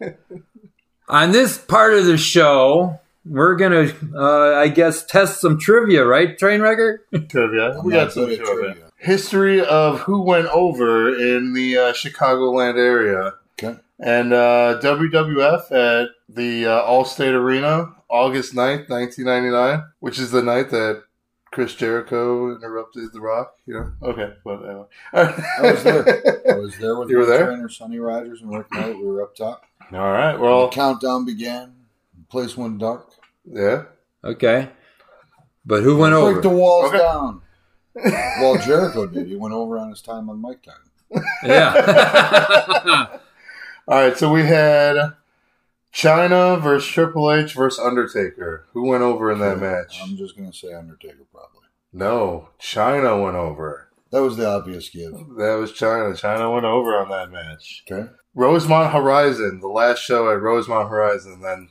on this part of the show, we're gonna, uh, I guess, test some trivia, right, Train Wrecker? Trivia. I'm we got some trivia. trivia. History of who went over in the uh, Chicagoland area. Okay. And uh, WWF at the uh, Allstate Arena, August 9th, 1999, which is the night that Chris Jericho interrupted The Rock. You know? Okay, but anyway. I was there. I was there with You were there? trainer Sonny Rogers and Rick Knight. We were up top. All right, the well, countdown began. The place went dark. yeah. Okay, but who went over? Break over? the walls Okay. down. Well, Jericho did. He went over on his time on mic time. yeah. All right, so we had Chyna versus Triple H versus Undertaker. Who went over in that match? I'm just gonna say Undertaker probably. No, Chyna went over. That was the obvious give. That was Chyna. Chyna went over on that match. Okay. Rosemont Horizon, the last show at Rosemont Horizon. Then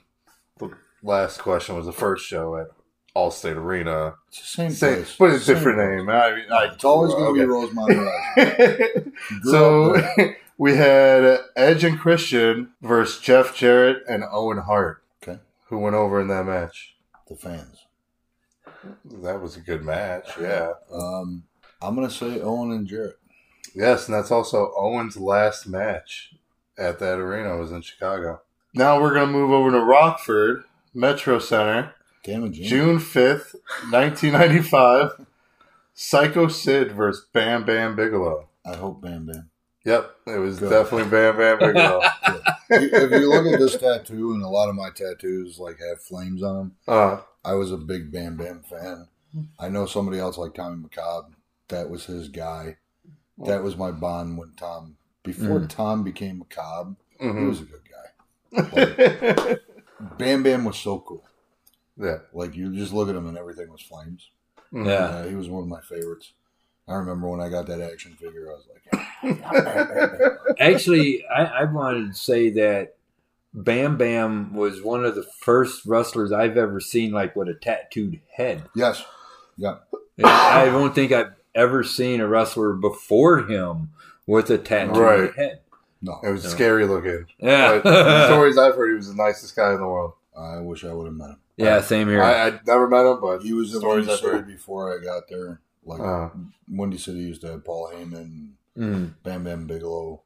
the last question was the first show at Allstate Arena. It's the same, Same, place. but it's a different place. name. I mean, I, It's always going to be. Rosemont Horizon. So. we had Edge and Christian versus Jeff Jarrett and Owen Hart. Okay. Who went over in that match? the fans. That was a good match. Yeah. Um, I'm going to say Owen and Jarrett. Yes, and that's also Owen's last match at that arena was in Chicago. Now we're going to move over to Rockford Metro Center, Damn it, June 5th, 1995. Psycho Sid versus Bam Bam Bigelow. I hope Bam Bam. Yep, it was Good. definitely Bam Bam Bigelow. if you look at this tattoo, and a lot of my tattoos like have flames on them, uh, I was a big Bam Bam fan. I know somebody else like Tommy McCobb. That was his guy. That was my bond when Tom. Before Tom became McCobb, he mhm. was a good guy. Bam Bam was so cool. yeah. Like you just look at him and everything was flames. Mhm. Yeah. Yeah, he was one of my favorites. I remember when I got that action figure, I was like, Actually, I, I wanted to say that Bam Bam was one of the first wrestlers I've ever seen like with a tattooed head. yes, yeah, And I don't think I've ever seen a wrestler before him with a tattooed Right. head. no, It was No. scary looking. Yeah. But the stories I've heard, he was the nicest guy in the world. I wish I would have met him. yeah, same here. I, I never met him, but He was in stories I've heard. before I got there. Like Uh, Windy City used to have Paul Heyman, Mm. Bam Bam Bigelow.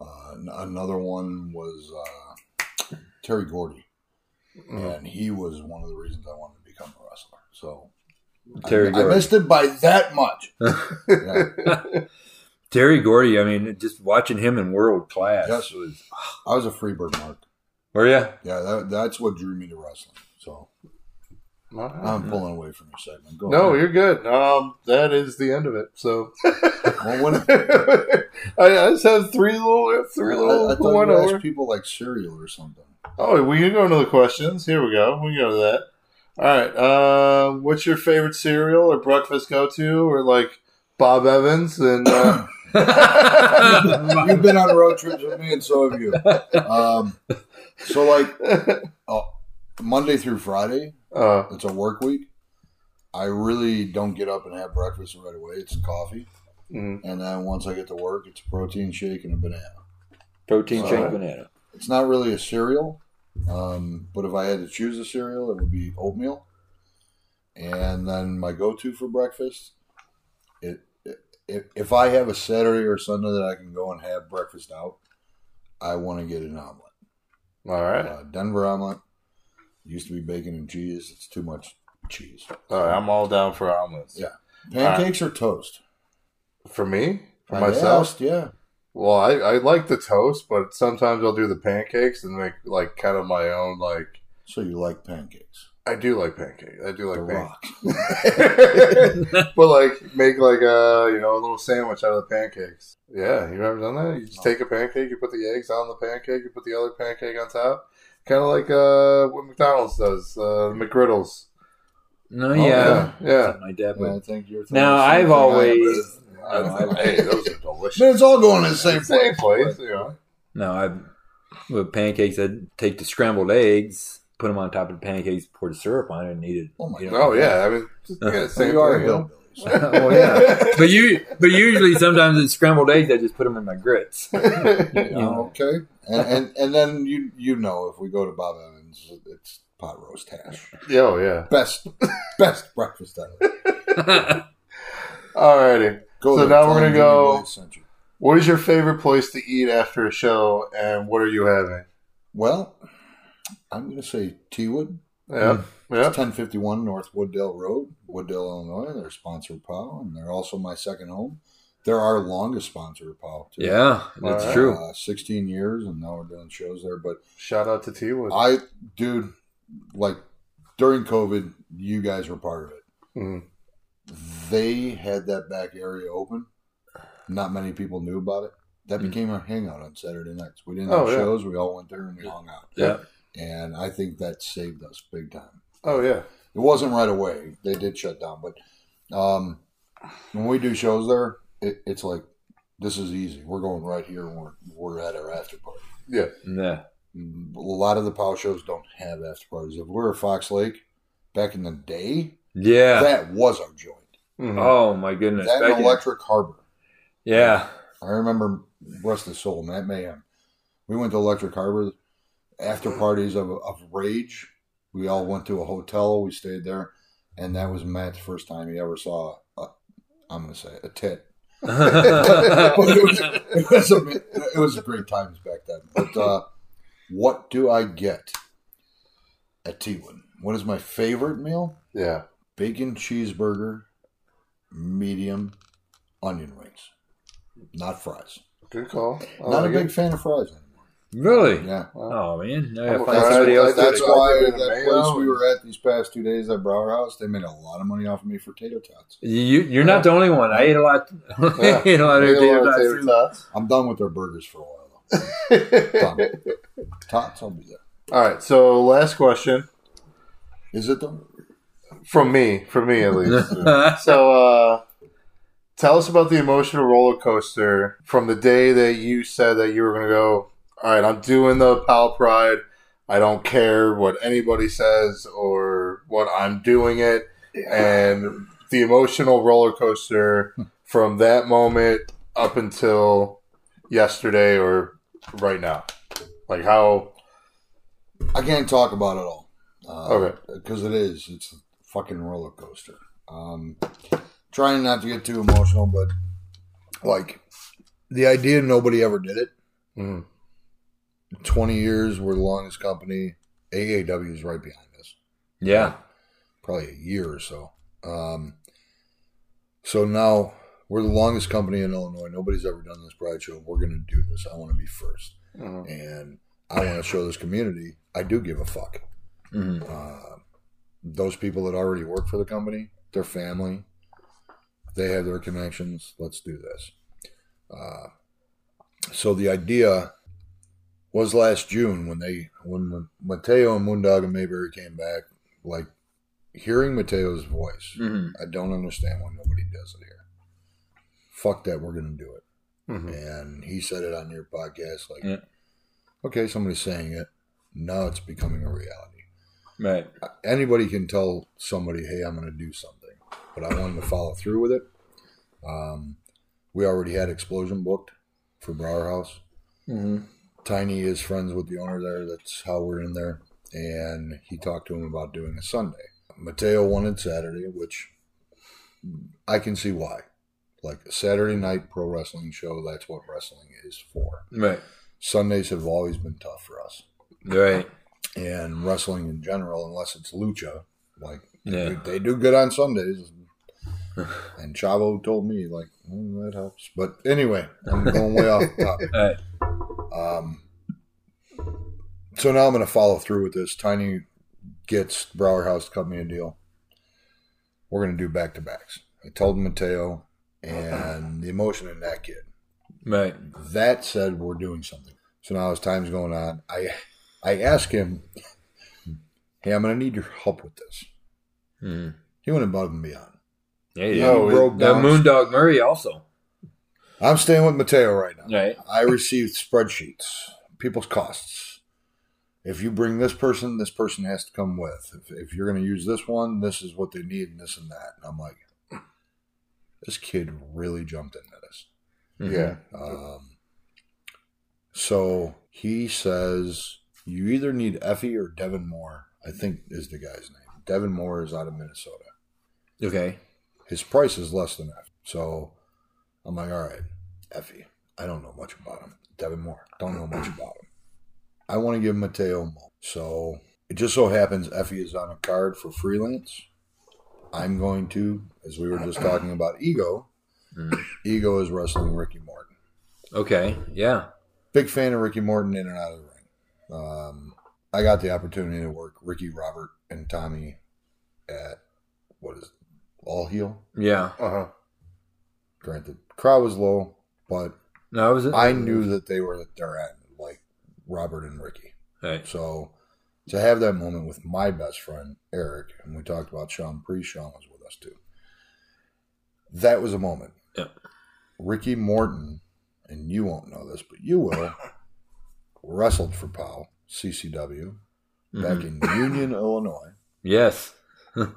Uh, another one was uh, Terry Gordy, mhm. and he was one of the reasons I wanted to become a wrestler. So Terry I, I Gordy. missed it by that much. Yeah. Terry Gordy, I mean, just watching him in world class Yes. was. I was a Freebird Mark. Were you? Yeah, that, that's what drew me to wrestling. So I'm pulling away from your segment. Go no, ahead. you're good. Um, that is the end of it. So Well, I, I just have three little, three little I thought one you over. asked people like cereal or something. Oh, we can go into the questions. Here we go. We can go to that. All right. Uh, what's your favorite cereal or breakfast go to, or like Bob Evans and uh, You've been on road trips with me, and so have you. Um, so, like oh, Monday through Friday, uh, it's a work week. I really don't get up and have breakfast right away. It's coffee, mm, and then once I get to work, it's a protein shake and a banana. Protein shake banana. It's not really a cereal, um, but if I had to choose a cereal, it would be oatmeal. And then my go-to for breakfast, it, it if, if I have a Saturday or Sunday that I can go and have breakfast out, I want to get an omelet. all right. Uh, Denver omelet used to be bacon and cheese. It's too much cheese. All right. I'm all down for omelets. Yeah. Pancakes or toast? For me, for I myself. asked, yeah. Well, I, I like the toast, but sometimes I'll do the pancakes and make like kind of my own. Like So you like pancakes? I do like pancakes. I do like pancakes. But like make like a you know a little sandwich out of the pancakes. Yeah, you ever done that? You just take a pancake, you put the eggs on the pancake, you put the other pancake on top, kind of like uh, what McDonald's does, uh, McGriddles. No, Oh, yeah. yeah, yeah. Something like that. Yeah, I think you're. Now, I've the same I am, always- I hey, those are delicious. But it's all going in the same Same place. place, you know. no, I with pancakes, I'd take the scrambled eggs, put them on top of the pancakes, pour the syrup on it, and eat it. Oh my You god! know? Oh yeah, I mean, just, yeah, same you are thing. You know? hillbillies. well, yeah. But you, but usually sometimes it's scrambled eggs. I just put them in my grits. Yeah, okay, and, and and then you you know if we go to Bob Evans, it's pot roast hash. Yeah, oh yeah. Best best breakfast ever. Alrighty. Go So now we're gonna go- Blaze sent you. What is your favorite place to eat after a show, and what are you having? Well, I'm going to say Teawood. Yeah, hmm. Yeah. It's 1051 North Wooddale Road, Wooddale, Illinois. They're sponsor POW, and they're also my second home. They're our longest sponsor of POW. Too. yeah, that's Alright. true. Uh, 16 years, and now we're doing shows there. But Shout out to T Wood. I, dude, like during COVID, you guys were part of it. Mhm. They had that back area open. Not many people knew about it. That Mm. became our hangout on Saturday nights. We didn't Oh, have yeah. shows. We all went there and we hung out. Yeah, And I think that saved us big time. Oh yeah. It wasn't right away. They did shut down, but um, when we do shows there, it, it's like this is easy. We're going right here, and we're we're at our after party. Yeah. yeah. A lot of the power shows don't have after parties. If we're at Fox Lake back in the day, Yeah. that was our joint. Mhm. oh my goodness. That Back and in- Electric Harbor. yeah. I remember rest his soul, Matt Mayhem. We went to Electric Harbor after parties of, of rage. We all went to a hotel. We stayed there, and that was Matt's first time he ever saw. A, I'm going to say a tit. it was, it, was a, it was great times back then. But uh, what do I get at T1? What is my favorite meal? Yeah. Bacon cheeseburger medium onion rings, not fries. Good call. I Not like a big it. fan of fries anymore. Really? Yeah. Oh man, I I'm find fan. somebody else. That's why did it in that place we were at these past two days at Brauer House, they made a lot of money off of me for tater tots. You, you're not the only one. I ate a lot. I ate a lot of Ate a tater lot of tots, tater too. tots. I'm done with their burgers for a while though. Tots, I'll be there. All right. So last question Is it though? from me, from me at least. so uh, tell us about the emotional roller coaster from the day that you said that you were going to go. All right, I'm doing the POW Pride. I don't care what anybody says or what I'm doing it, and the emotional roller coaster from that moment up until yesterday or right now. Like how? I can't talk about it all. Uh, Okay. Because it is. It's a fucking roller coaster. Um, trying not to get too emotional, but like the idea nobody ever did it. Mm, 20 years, we're the longest company. AAW is right behind us. Yeah. Probably a year or so. Um, so now we're the longest company in Illinois. Nobody's ever done this Pride show. We're going to do this. I want to be first. mhm. And I want to show this community I do give a fuck. hmm uh, those people that already work for the company, their family, they have their connections. Let's do this. Uh, so the idea was last June when they when Mateo and Moondog and Mayberry came back. Like hearing Mateo's voice, hmm I don't understand why nobody does it here. Fuck that, we're gonna do it. Mhm. And he said it on your podcast, like, Yeah. okay, somebody's saying it. Now it's becoming a reality Right. anybody can tell somebody, "Hey, I'm going to do something," but I wanted to follow through with it. Um, we already had explosion booked for Brauer House. hmm Tiny is friends with the owner there. That's how we're in there, and he talked to him about doing a Sunday. Mateo wanted Saturday, which I can see why. Like a Saturday night pro wrestling show, that's what wrestling is for. Right. Sundays have always been tough for us. Right. and wrestling in general, unless it's lucha, like Yeah. they, do good on Sundays. and Chavo told me like "Mm, that helps, but anyway, I'm going way off the topic. Right. Um, so now I'm going to follow through with this. Tiny gets Brauer House to cut me a deal. We're going to do back to backs. I told Mateo and the emotion in that kid. Right. That said, we're doing something. So now as time's going on, I I ask him, "Hey, I'm going to need your help with this." hmm He went above and beyond. Yeah. you No, did. broke the down. Moondog Murray also. I'm staying with Mateo right now. Right. I received spreadsheets, people's costs. If you bring this person, this person has to come with. If, if you're going to use this one, this is what they need, and this and that. And I'm like, this kid really jumped into this. Mhm. Yeah. Um, so he says you either need Effy or Devin Moore. I think is the guy's name. Devin Moore is out of Minnesota. Okay. His price is less than Effy. So I'm like, all right, Effy. I don't know much about him. Devin Moore. Don't know much about him. I want to give Mateo Mo. So it just so happens Effy is on a card for freelance. I'm going to, as we were just talking about Ego, Mhm. Ego is wrestling Ricky Morton. Okay. Yeah. Big fan of Ricky Morton in and out of the ring. Um, I got the opportunity to work Ricky, Robert, and Tommy at what is it, All Heel. Yeah. Uh huh. Granted, crowd was low, but No, was it? I knew that they were at their end, like Robert and Ricky. Right. So to have that moment with my best friend Eric, and we talked about Sean Pre, Sean was with us too. That was a moment. Yeah. Ricky Morton, and you won't know this, but you will, wrestled for POW, CCW, mm-hmm. back in Union, Illinois, Yes.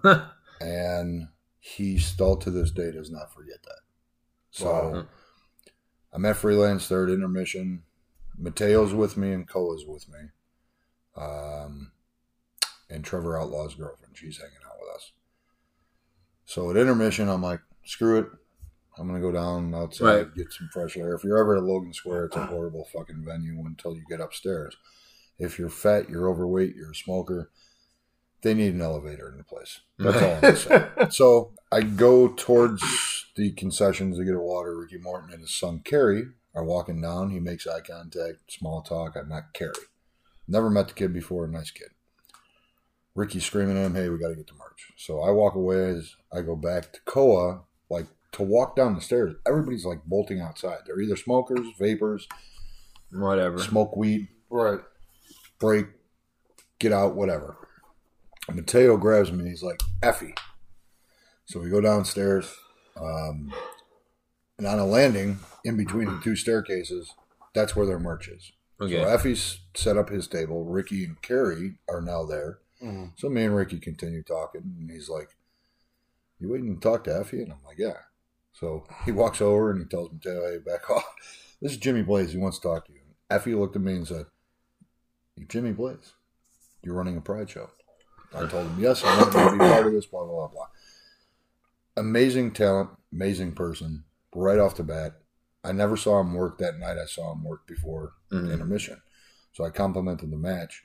and he still to this day does not forget that. So Wow. I'm at freelance third intermission. Mateo's with me and Koa's with me. Um, and Trevor Outlaw's girlfriend. She's hanging out with us. So at intermission, I'm like, screw it. I'm going to go down outside, Right. get some fresh air. If you're ever at Logan Square, it's a horrible fucking venue until you get upstairs. If you're fat, you're overweight, you're a smoker, they need an elevator in the place. That's all I'm saying. so I go towards the concessions to get a water. Ricky Morton and his son Kerry are walking down. He makes eye contact, small talk. I met Kerry. Never met the kid before. Nice kid. Ricky screaming at him, "Hey, we got to get to merch." So I walk away as I go back to Koa, like to walk down the stairs. Everybody's like bolting outside. They're either smokers, vapors, Whatever. smoke weed, Right. break, get out, whatever. Mateo grabs me. He's like, Effy. So we go downstairs. Um, and on a landing in between the two staircases, that's where their merch is. Okay. So Effy's set up his table. Ricky and Kerry are now there. Mhm. So me and Ricky continue talking. And he's like, You waiting to talk to Effy? And I'm like, Yeah. So he walks over and he tells Mateo, Hey, back off. This is Jimmy Blaze. He wants to talk to you. Effy looked at me and said, "You Jimmy Blaze, you're running a pride show. I told him, yes, I want to be part of this, blah, blah, blah, blah. Amazing talent, amazing person, right off the bat. I never saw him work that night. I saw him work before Mhm. intermission. So I complimented the match,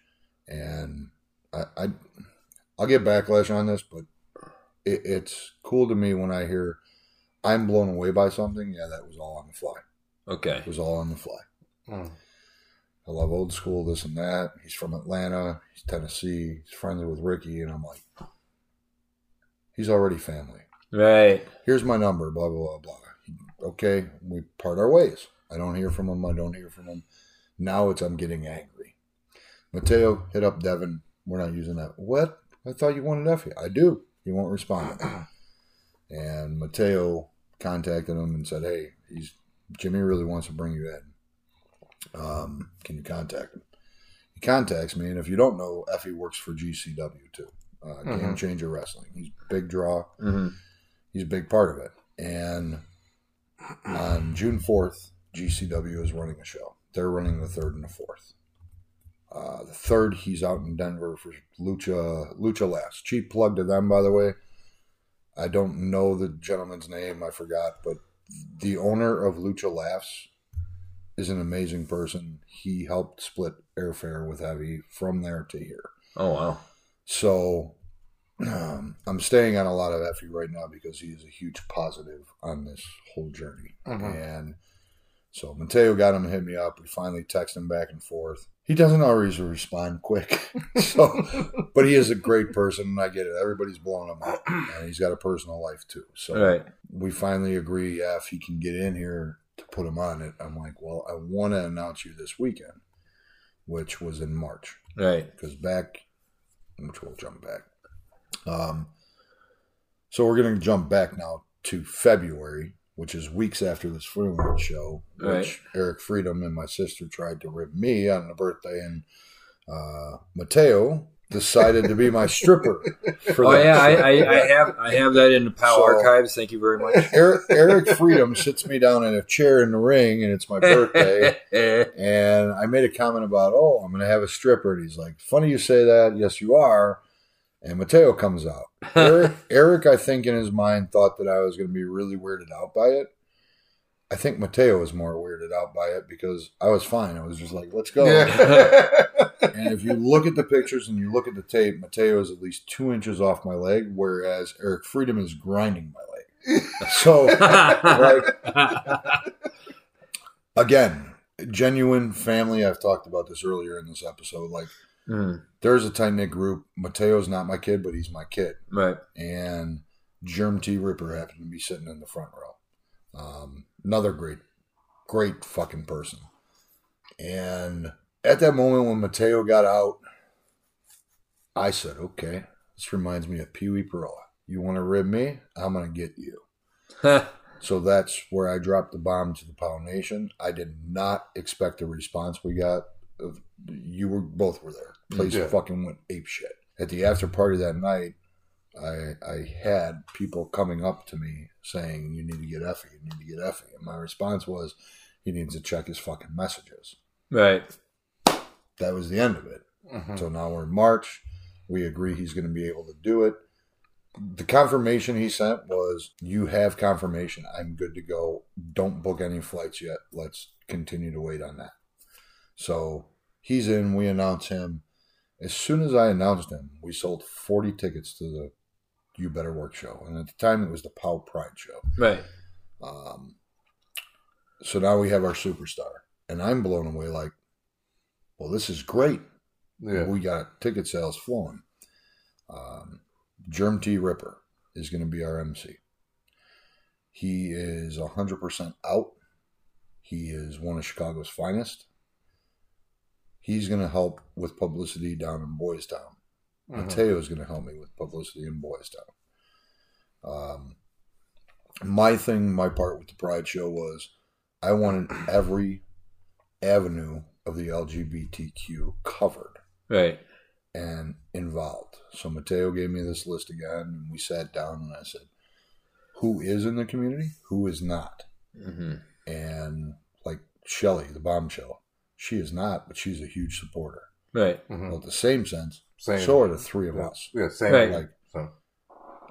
and I, I I'll get backlash on this, but it, it's cool to me when I hear I'm blown away by something. Yeah, that was all on the fly. Okay. It was all on the fly. Mm. I love old school, this and that. He's from Atlanta. He's Tennessee. He's friendly with Ricky, and I'm like, he's already family. Right. Here's my number. Blah blah blah blah. Okay, we part our ways. I don't hear from him. I don't hear from him. Now it's I'm getting angry. Mateo hit up Devin. We're not using that. What? I thought you wanted Effy. I do. He won't respond. and Mateo contacted him and said, "Hey, he's Jimmy really wants to bring you in. Um, can you contact him?" He contacts me, and if you don't know, Effy works for GCW too, uh, Game Mhm. Changer Wrestling. He's big draw hmm he's a big part of it. And on June 4th, GCW is running a show. They're running the third and the fourth. Uh, the third, he's out in Denver for Lucha Lucha Laughs. Cheap plug to them, by the way. I don't know the gentleman's name. I forgot, but the owner of Lucha Laughs is an amazing person. He helped split airfare with Heavy from there to here. Oh wow. So um, I'm staying on a lot of Effy right now because he is a huge positive on this whole journey. Mhm. And so Mateo got him to hit me up. We finally text him back and forth. He doesn't always respond quick. so, but he is a great person, and I get it. Everybody's blowing him up, and he's got a personal life too. So Right. we finally agree yeah, if he can get in here to put him on it. I'm like, well, I want to announce you this weekend, which was in March Right. because back, which we'll jump back. Um, so we're going to jump back now to February, which is weeks after this Freelance show, which Right. Eric Freedom and my sister tried to rib me on the birthday, and uh, Mateo decided to be my stripper. For Oh that yeah, I. I, I have I have that in the POW So- archives. Thank you very much. Eric, Eric Freedom sits me down in a chair in the ring, and it's my birthday. And I made a comment about, oh, I'm going to have a stripper. And he's like, funny you say that. Yes, you are. And Mateo comes out. Eric, Eric, I think in his mind thought that I was going to be really weirded out by it. I think Mateo was more weirded out by it because I was fine. I was just like, let's go. Yeah. And if you look at the pictures and you look at the tape, Mateo is at least two inches off my leg, whereas Eric Freedom is grinding my leg. So, like, again, genuine family. I've talked about this earlier in this episode. Like, Mm, there's a tight knit group. Mateo's not my kid, but he's my kid. right. And Germ T Ripper happened to be sitting in the front row. Um, another great, great fucking person. And at that moment when Mateo got out, I said, okay, this reminds me of Pee Wee Perola. You want to rib me? I'm going to get you. So that's where I dropped the bomb to the Power Nation. I did not expect the response we got. Of, you were both were there. Place Yeah. fucking went ape shit. At the after party that night, I I had people coming up to me saying, "You need to get Effy. You need to get Effy." And my response was, "He needs to check his fucking messages." right. That was the end of it. Mhm. So now we're in March. We agree he's going to be able to do it. The confirmation he sent was, "You have confirmation. I'm good to go. Don't book any flights yet. Let's continue to wait on that." So he's in. We announce him, As soon as I announced him, we sold 40 tickets to the You Better Work show. And at the time, it was the POW Pride show. Right. Um, so now we have our superstar. And I'm blown away like, well, this is great. Yeah. We got ticket sales flowing. Um, Germ T Ripper is going to be our MC. He is 100% out. He is one of Chicago's finest. He's going to help with publicity down in Boys Town. Mhm. Mateo is going to help me with publicity in Boys Town. Um, my thing, my part with the Pride Show was I wanted every avenue of the LGBTQ covered Right. and involved. So Mateo gave me this list again, and we sat down and I said, "Who is in the community? Who is not?" hmm And like Shelly, the bombshell, she is not, but she's a huge supporter. Right. Mhm. Well, the same sense, Same. so are the three of yeah. us. Yeah, same. Right. Like So,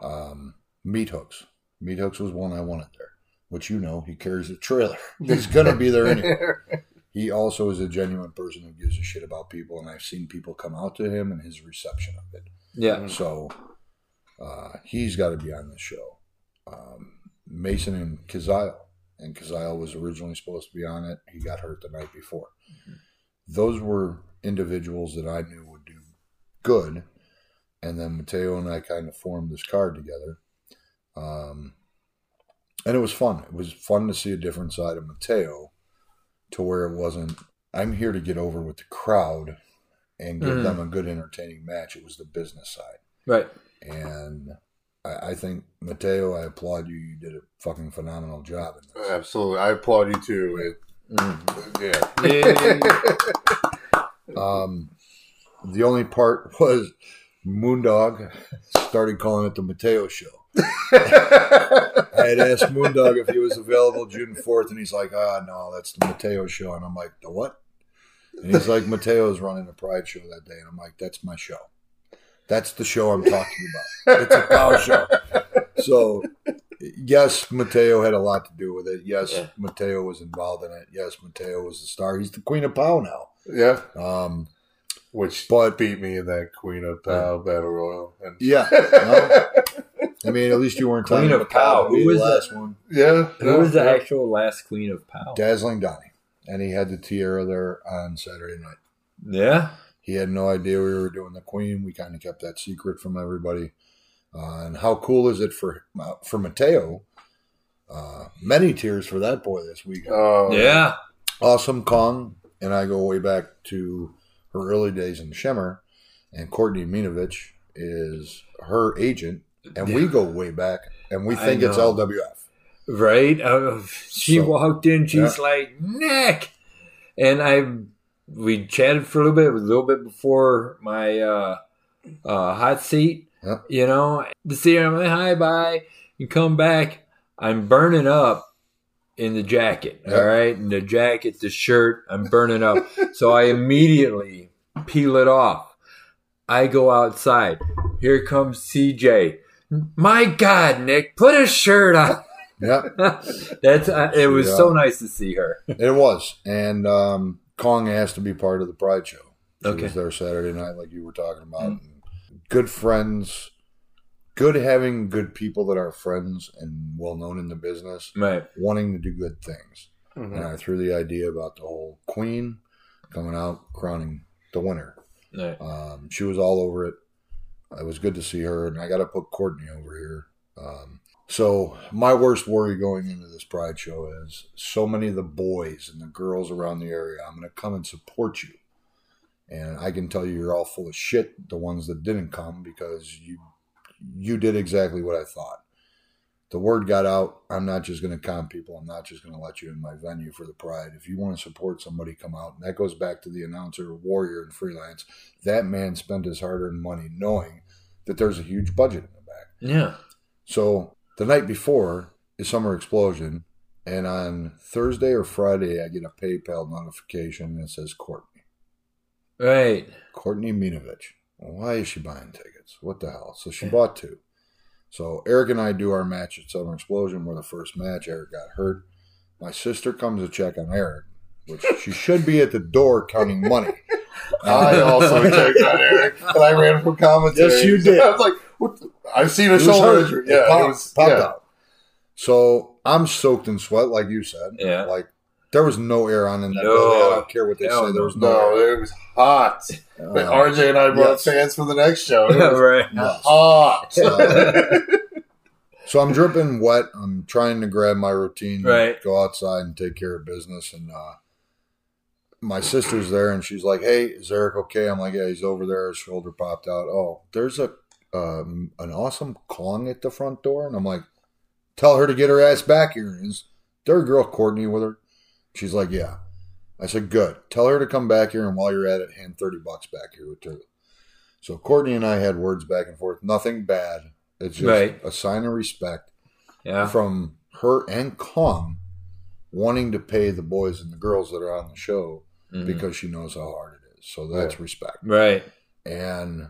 um, Meat Hooks. Meat Hooks was one I wanted there, which you know he carries a trailer. He's gonna be there anyway. He also is a genuine person who gives a shit about people, and I've seen people come out to him and his reception of it. Yeah. So uh, he's got to be on this show. Um, Mason and Kazile, and Kazile was originally supposed to be on it. He got hurt the night before. Those were individuals that I knew would do good, and then Mateo and I kind of formed this card together. Um, and it was fun. It was fun to see a different side of Mateo, to where it wasn't. I'm here to get over with the crowd and give Mhm. them a good entertaining match. It was the business side. Right. And I, I think Mateo, I applaud you. You did a fucking phenomenal job in this. absolutely. I applaud you too. It, yeah. Yeah. Um, the only part was Moondog started calling it the Mateo Show. I had asked Moondog if he was available June 4th, and he's like, ah, no, that's the Mateo Show. And I'm like, the what? And he's like, Mateo's running a Pride show that day. And I'm like, that's my show. That's the show I'm talking about. It's a power show. So, yes, Mateo had a lot to do with it. Yes, Yeah. Mateo was involved in it. Yes, Mateo was the star. He's the queen of Pow now. yeah. Um, Which But- beat me in that Queen of Pow Battle Royal. And yeah. well, I mean, at least you weren't Queen of about Pow. Who Who was was the that? last one? yeah. Who was the yeah. actual last queen of Pow? Dazzling Donnie. And he had the tiara there on Saturday night. Yeah. He had no idea we were doing the Queen. We kind of kept that secret from everybody. Uh, and how cool is it for uh, for Mateo? Uh, many tears for that boy this week. Oh, Yeah. awesome Kong and I go way back to her early days in Shimmer, and Courtney Minovich is her agent, and we go way back, and we think it's. LWF. Right. Uh, she So- walked in. She's like Nick, and I we chatted for a little bit, a little bit before my uh, uh, hot seat. Yeah. You know, to see her, I'm like, hi, bye, and come back. I'm burning up in the jacket. Yeah. All right, in the jacket, the shirt, I'm burning up. so I immediately peel it off. I go outside. Here comes CJ. My God, Nick, put a shirt on. Yeah, That's uh, it was Yeah. so nice to see her. it was, and um, Kong has to be part of the Pride Show. She Okay. was there Saturday night, like you were talking about. Good friends, good having good people that are friends and well known in the business, Right. wanting to do good things. Mhm. And I threw the idea about the whole Queen coming out crowning the winner. Right. Um, she was all over it. It was good to see her, and I got to put Courtney over here. Um, so my worst worry going into this Pride show is so many of the boys and the girls around the area. I'm going to come and support you, and I can tell you you're all full of shit. The ones that didn't come because you you did exactly what I thought. The word got out. I'm not just going to con people. I'm not just going to let you in my venue for the Pride. If you want to support somebody, come out. And that goes back to the announcer, Warrior, and freelance that man spent his hard earned money knowing that there's a huge budget in the back. Yeah. So the night before is Summer Explosion, and on Thursday or Friday, I get a PayPal notification that says Courtney. Right. Courtney Minovich. Why is she buying tickets? What the hell? So she bought two. So Eric and I do our match at Summer Explosion. We're the first match. Eric got hurt. My sister comes to check on Eric, which she should be at the door counting money. I also checked on Eric, and I ran for commentary. Yes, you did. I was like, I've seen a It shoulder hurt. injury. It Yeah, popped, it was popped yeah. out. So I'm soaked in sweat, like you said. Yeah. Like there was no air on in that No. building. I don't care what they Hell say. There was no. No, air. it was hot. But Uh, RJ and I brought yes. fans for the next show. It was right. yes. hot. Uh, So I'm dripping wet. I'm trying to grab my routine, Right. go outside and take care of business. And uh, my sister's there, and she's like, "Hey, is Eric okay?" I'm like, "Yeah, he's over there. His shoulder popped out. Oh, there's a um, an awesome Kong at the front door." And I'm like, "Tell her to get her ass back here." Is there a girl Courtney with her? She's like, "Yeah." I said, "Good. Tell her to come back here, and while you're at it, hand thirty bucks back here with her." So Courtney and I had words back and forth. Nothing bad. It's just Right. a sign of respect Yeah. from her and Kong wanting to pay the boys and the girls that are on the show Mhm. because she knows how hard it is. So that's respect. Right. And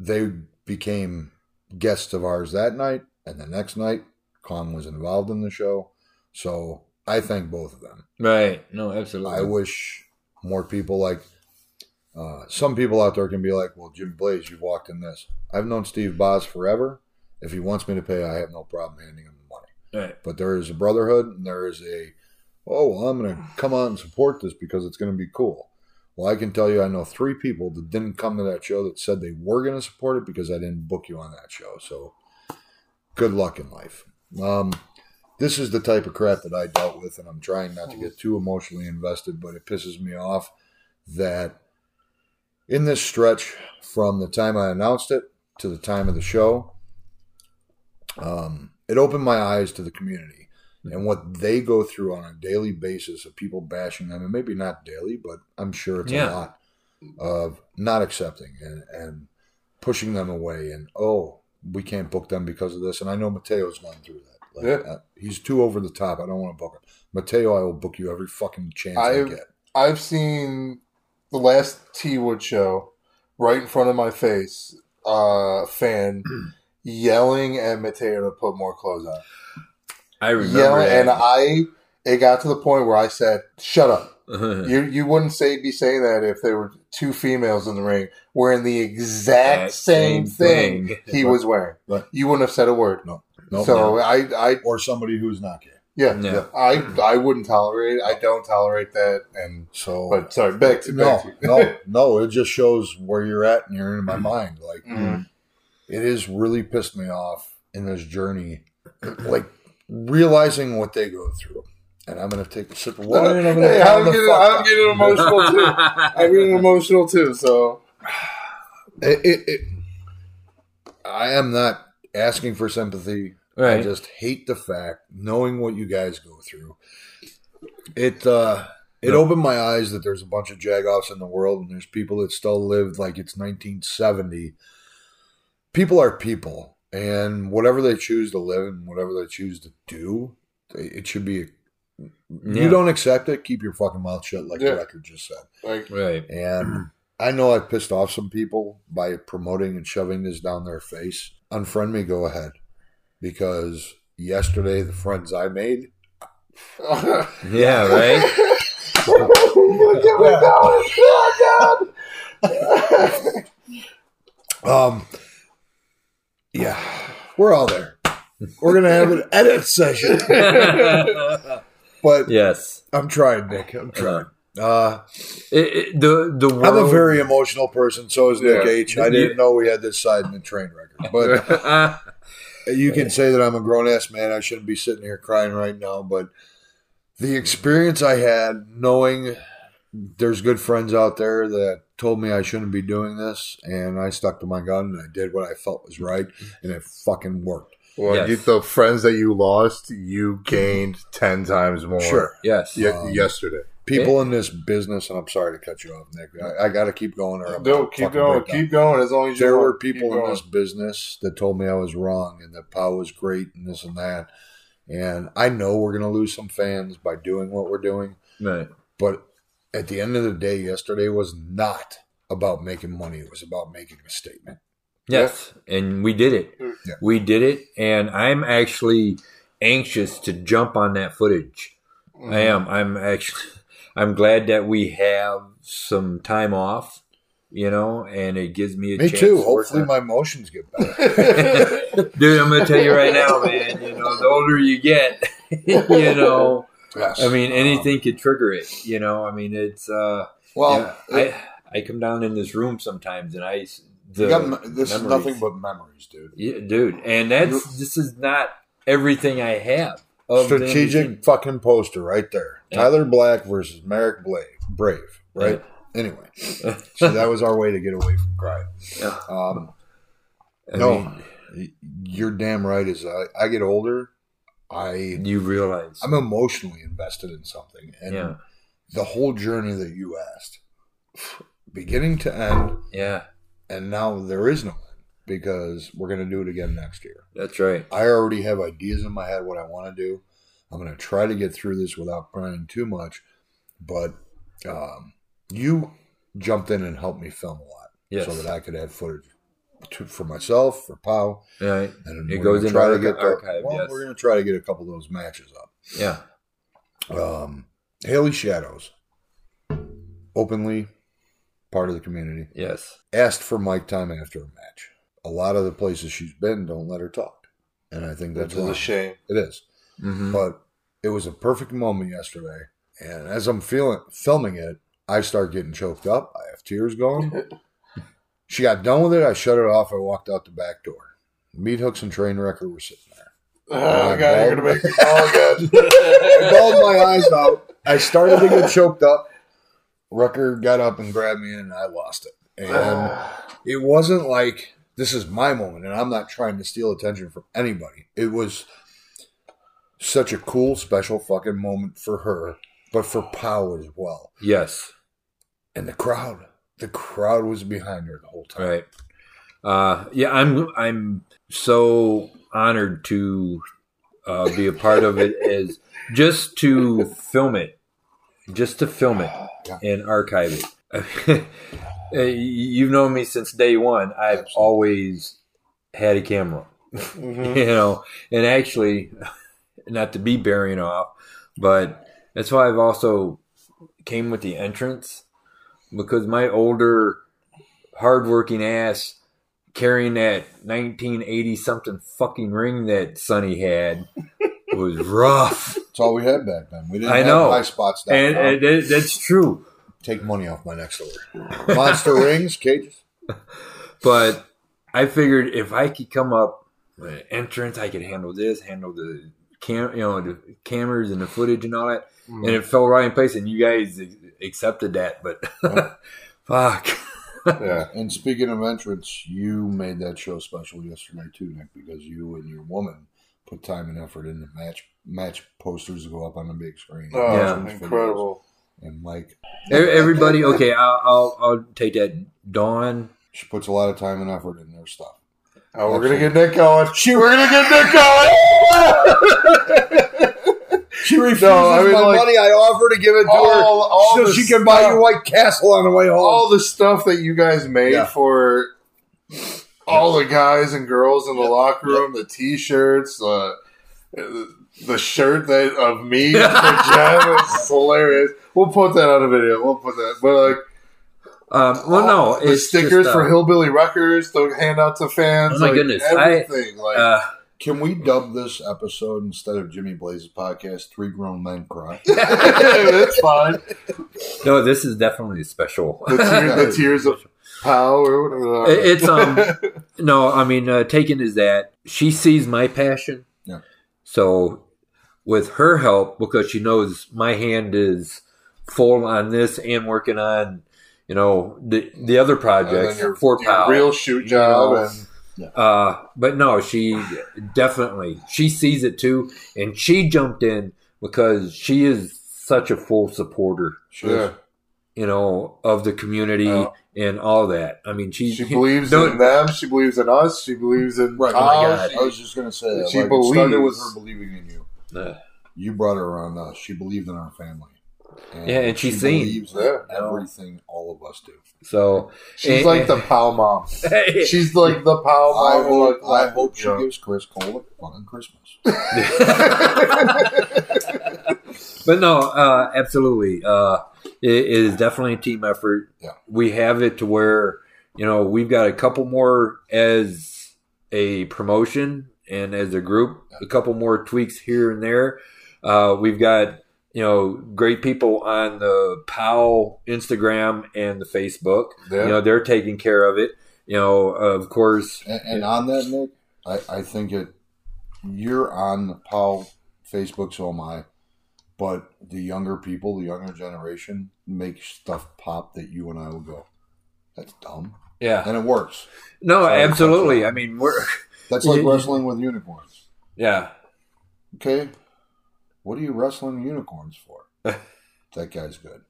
they became guests of ours that night. And the next night, Kong was involved in the show. So I thank both of them. Right. No, absolutely. I wish more people like uh, some people out there can be like, well, Jim Blaze, you've walked in this. I've known Steve Boz forever. If he wants me to pay, I have no problem handing him the money. Right. But there is a brotherhood and there is a, oh, well, I'm going to come out and support this because it's going to be cool. Well, I can tell you, I know three people that didn't come to that show that said they were going to support it because I didn't book you on that show. So good luck in life. Um, this is the type of crap that I dealt with, and I'm trying not to get too emotionally invested, but it pisses me off that in this stretch from the time I announced it to the time of the show, um, it opened my eyes to the community and what they go through on a daily basis of people bashing them, and maybe not daily, but I'm sure it's Yeah. a lot of not accepting and, and pushing them away, and oh, we can't book them because of this. And I know Mateo's gone through that. Like, Yeah. uh, he's too over the top. I don't want to book him. Mateo, I will book you every fucking chance I, I've- get. I've seen the last T Wood show right in front of my face. Uh, fan yelling at Mateo to put more clothes on. I remember Yelling, and. I it got to the point where I said, "Shut up." You you wouldn't say be saying that if there were two females in the ring wearing the exact That same, thing, thing. he was wearing. Right. You wouldn't have said a word. No, no, so I I or somebody who's not gay. yeah, Yeah. yeah. I I wouldn't tolerate it. I don't tolerate that. And So but sorry, back to no, back to no, no. It just shows where you're at and you're in my mind. Like Mhm. it has really pissed me off in this journey, like realizing what they go through. And I'm gonna take a sip of water and I'm gonna Hey, I'm getting, I'm getting emotional too. I'm getting emotional too. So It, it, it, I am not asking for sympathy. I just hate the fact, knowing what you guys go through. It uh, it No. opened my eyes that there's a bunch of jagoffs in the world, and there's people that still live like it's 1970. People are people, and whatever they choose to live and whatever they choose to do, it should be. Yeah. You don't accept it, keep your fucking mouth shut, like Yeah. the record just said. like Right. And I know I've pissed off some people by promoting and shoving this down their face. Unfriend me, go ahead. Because yesterday, the friends I made, Yeah. Right. um, yeah, we're all there. We're to have an edit session. But yes. I'm trying, Nick. I'm trying. Uh, It, it, the the world. I'm a very emotional person. So is Nick Yeah. H. I didn't know we had this side in the train record. But you can say that I'm a grown ass man. I shouldn't be sitting here crying right now, but the experience I had knowing there's good friends out there that told me I shouldn't be doing this, and I stuck to my gun and I did what I felt was right, and it fucking worked. well, Yes. you, the friends that you lost, you gained ten times more. Sure. yes. Ye- Um, yesterday. People in this business, and I'm sorry to cut you off, Nick. I, I got to keep going. Or I'm No, keep going. Keep going. As long as there want. were people in this business that told me I was wrong and that Pow was great and this and that. And I know we're going to lose some fans by doing what we're doing. Right. But at the end of the day, yesterday was not about making money. It was about making a statement. Yes, and we did it. Yeah. We did it, and I'm actually anxious to jump on that footage. Mm-hmm. I am. I'm actually. I'm glad that we have some time off, you know, and it gives me a chance. Me chance too. to Hopefully, my emotions get better. Dude, I'm gonna tell you right now, man. You know, the older you get, you know, yes. I mean, anything could trigger it. You know, I mean, it's. uh Well, yeah, I I come down in this room sometimes, and I the got me- this is nothing but memories, dude. Yeah, dude, and that's this is not everything I have. of Strategic MVP. fucking poster right there. Yeah. Tyler Black versus Marek Brave. Brave, right? Anyway, so that was our way to get away from crying. Yeah. Um, I no, mean, you're damn right. As I, I get older, I you realize, I'm emotionally invested in something, and yeah, the whole journey that you asked, beginning to end, yeah, and now there is no end because we're going to do it again next year. that's right. I already have ideas in my head what I want to do. I'm going to try to get through this without crying too much, but um, you jumped in and helped me film a lot Yes, so that I could have footage to, for myself, for Pow, right. and It we're goes gonna into try our to get the- archive, well, yes. we're going to try to get a couple of those matches up. Yeah, Um, Haley Shadows, openly part of the community, yes, asked for mic time after a match. A lot of the places she's been don't let her talk, and I think that's Which is wrong. a shame. It is, hmm but it was a perfect moment yesterday. And as I'm feeling filming it, I start getting choked up. I have tears going. she got done with it. I shut it off. I walked out the back door. Meat hooks and train wrecker were sitting there. Oh, God, you're gonna make me call again. I bawled my eyes out. I started to get choked up. Wrecker got up and grabbed me, and I lost it. And ah. it wasn't like this is my moment, and I'm not trying to steal attention from anybody. It was such a cool, special fucking moment for her, but for Pow as well. yes, And the crowd, the crowd was behind her the whole time. right. Uh, yeah, I'm I'm so honored to uh, be a part of it as just to film it, just to film it and archive it. You've known me since day one. I've Absolutely. always had a camera, Mhm. you know, and actually, not to be bearing off, but that's why I've also came with the entrance because my older, hardworking ass carrying that 1980 something fucking ring that Sonny had was rough. That's all we had back then. We didn't I have know. high spots And, and that- that's true. Take money off my next order. Monster rings, cages. But I figured if I could come up with an entrance, I could handle this, handle the cam, you know, the cameras and the footage and all that, Mm. and it fell right in place. And you guys accepted that, but fuck, Yeah. And speaking of entrance, you made that show special yesterday too, Nick, because you and your woman put time and effort into match match posters to go up on the big screen. Oh, Yeah. incredible. And Mike, E- everybody, okay, I'll, I'll I'll take that. Dawn, she puts a lot of time and effort in their stuff. Oh, we're gonna get Nick going. She we're gonna get Nick going. She refuses No, I mean, my like- money. I offer to give it to all, all her so the she can buy stuff- you White Castle on the way home. all the stuff that you guys made Yeah. for all the guys and girls in the locker room, the T-shirts, the the shirt that of me for Jen is hilarious. We'll put that on a video. We'll put that, but like um, well, no, the it's stickers just, for uh, Hillbilly Wreckers to hand out to fans. Oh my like, goodness. I- like Uh, Can we dub this episode instead of Jimmy Blaze's podcast, Three Grown Men Cry? it's fine. no, this is definitely special. The, tear, the tears of power. or whatever. It- it's, um, No, I mean, uh, taken is that she sees my passion. Yeah. So, with her help, because she knows my hand is full on this and working on, you know, the the other And then projects your, for your Pal. real shoot you job know. and Uh, but no, she definitely she sees it too, and she jumped in because she is such a full supporter, yeah. you know, of the community Yeah. and all that. I mean, she She believes in them. She believes in us. She believes in Right. Oh my God. She- I was just going to say that. She like, it started with her believing in you. Uh, You brought her around us. She believed in our family. Yeah, and she she's seen. believes in Yeah. everything all of us do. so She's And- like the Pow mom. She's like the Pow I mom. hope, like, I hope she gives Chris Cole a fucking Christmas. But no, uh, absolutely. Uh, it, it is definitely a team effort. Yeah. We have it to where, you know, we've got a couple more as a promotion and as a group, a couple more tweaks here and there. Uh, we've got, you know, great people on the POW Instagram and the Facebook. Yeah. You know, they're taking care of it. You know, of course, And, and on that, Nick, I, I think it. You're on the POW Facebook, so am I. But the younger people, the younger generation, make stuff pop that you and I will go. That's dumb, yeah. and it works. No, Sorry, absolutely. I mean, we're, That's like wrestling with unicorns. yeah. Okay, what are you wrestling unicorns for? that guy's good.